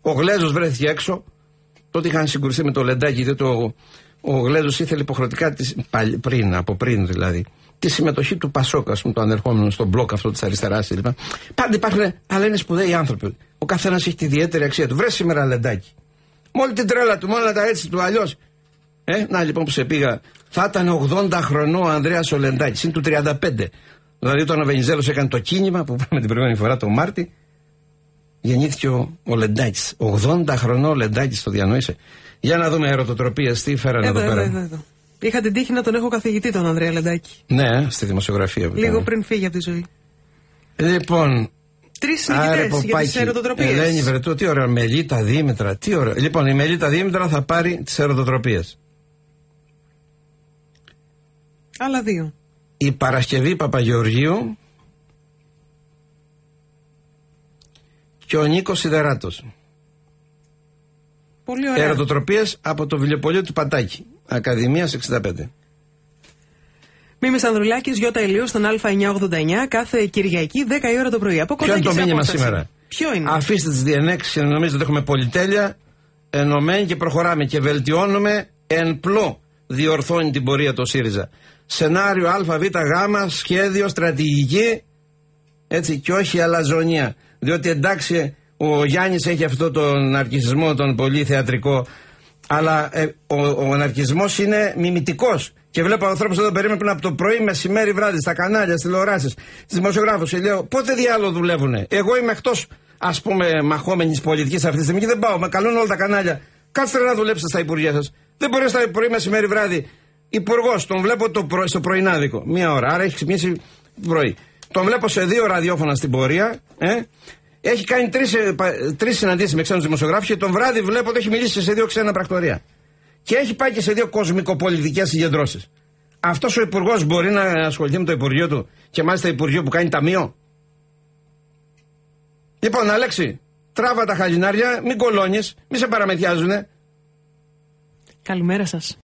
Ο Γλέζος βρέθηκε έξω. Τότε είχαν συγκρουθεί με το Λεντάκι, διότι ο, ο Γλέζος ήθελε υποχρεωτικά της, παλι- πριν, από πριν δηλαδή, τη συμμετοχή του Πασόκα, ας πούμε, το ανερχόμενο στον μπλοκ αυτό της αριστεράς κλπ. Πάντα υπάρχουν, αλλά είναι σπουδαίοι άνθρωποι. Ο καθένας έχει τη ιδιαίτερη αξία του. Βρε σήμερα Λεντάκι. Με όλη την τρέλα του, με όλα τα έτσι του αλλιώς. Ε, να λοιπόν που σε πήγα. Θα ήταν 80 χρονών ο Ανδρέας ο Λεντάκη, είναι του 35. Δηλαδή όταν ο Βενιζέλος έκανε το κίνημα που είπαμε την προηγούμενη φορά το Μάρτι, γεννήθηκε ο, ο Λεντάκη. 80 χρονών ο Λεντάκη, το διανοείσαι. Για να δούμε ερωτοτροπίες, τι φέρανε Εδώ, εδώ, εδώ, πέρα. εδώ, εδώ. Είχα την τύχη να τον έχω καθηγητή τον Ανδρέα Λεντάκη. Ναι, στη δημοσιογραφία. που Λίγο ήταν. πριν φύγει από τη ζωή. Λοιπόν, Τρεις Άρε νικητές για τις Ποπάκη, ερωτοτροπίες. Ελένη Βρετού, τι ωραία. Μελίτα Δήμητρα, τι ωραία. Λοιπόν, η Μελίτα Δήμητρα θα πάρει τις ερωτοτροπίες. Άλλα δύο. Η Παρασκευή Παπαγεωργίου και ο Νίκος Σιδεράτος. Πολύ ωραία. Ερωτοτροπίες από το βιβλιοπωλείο του Πατάκη. Ακαδημίας 65. Μίμης Ανδρουλάκης, Γιώτα Ηλίου στον Α989 κάθε Κυριακή 10 η ώρα το πρωί. Από Ποιο κοντά είναι και το σε μήνυμα απόσταση. σήμερα; Ποιο είναι; Αφήστε τις διενέξεις και να νομίζετε ότι έχουμε πολυτέλεια. Ενωμένοι και προχωράμε και βελτιώνουμε εν πλώ διορθώνει την πορεία το ΣΥΡΙΖΑ. Σενάριο Α, Β, Γ, σχέδιο, στρατηγική έτσι και όχι αλαζονία. Διότι εντάξει ο Γιάννης έχει αυτό τον ναρκισμό τον πολύ θεατρικό αλλά ε, ο, ο ναρκισμός είναι μιμητικός και βλέπω ανθρώπους εδώ περίμεναν από το πρωί, μεσημέρι, βράδυ, στα κανάλια, στις τηλεοράσεις, στις δημοσιογράφους. Και λέω, πότε διάλογο δουλεύουνε; Εγώ είμαι εκτός, ας πούμε, μαχόμενης πολιτικής αυτή τη στιγμή και δεν πάω. Με καλούν όλα τα κανάλια. Κάτσετε να δουλέψετε στα υπουργεία σας. Δεν μπορείς στα πρωί, μεσημέρι, βράδυ. Υπουργός, τον βλέπω το προ, στο πρωινάδικο. Μία ώρα. Άρα έχει ξυπνήσει πρωί. Τον βλέπω σε δύο ραδιόφωνα στην πορεία. Ε. Έχει κάνει τρεις συναντήσεις με ξένους δημοσιογράφους και τον βράδυ βλέπω ότι έχει μιλήσει σε δύο ξένα πρακτορία. Και έχει πάει και σε δύο κοσμικοπολιτικές συγκεντρώσεις. Αυτός ο υπουργός μπορεί να ασχοληθεί με το Υπουργείο του και μάλιστα Υπουργείο που κάνει ταμείο; Λοιπόν, Αλέξη, τράβα τα χαλινάρια, μην κολώνεις, μην σε παραμεθιάζουνε. Καλημέρα σας.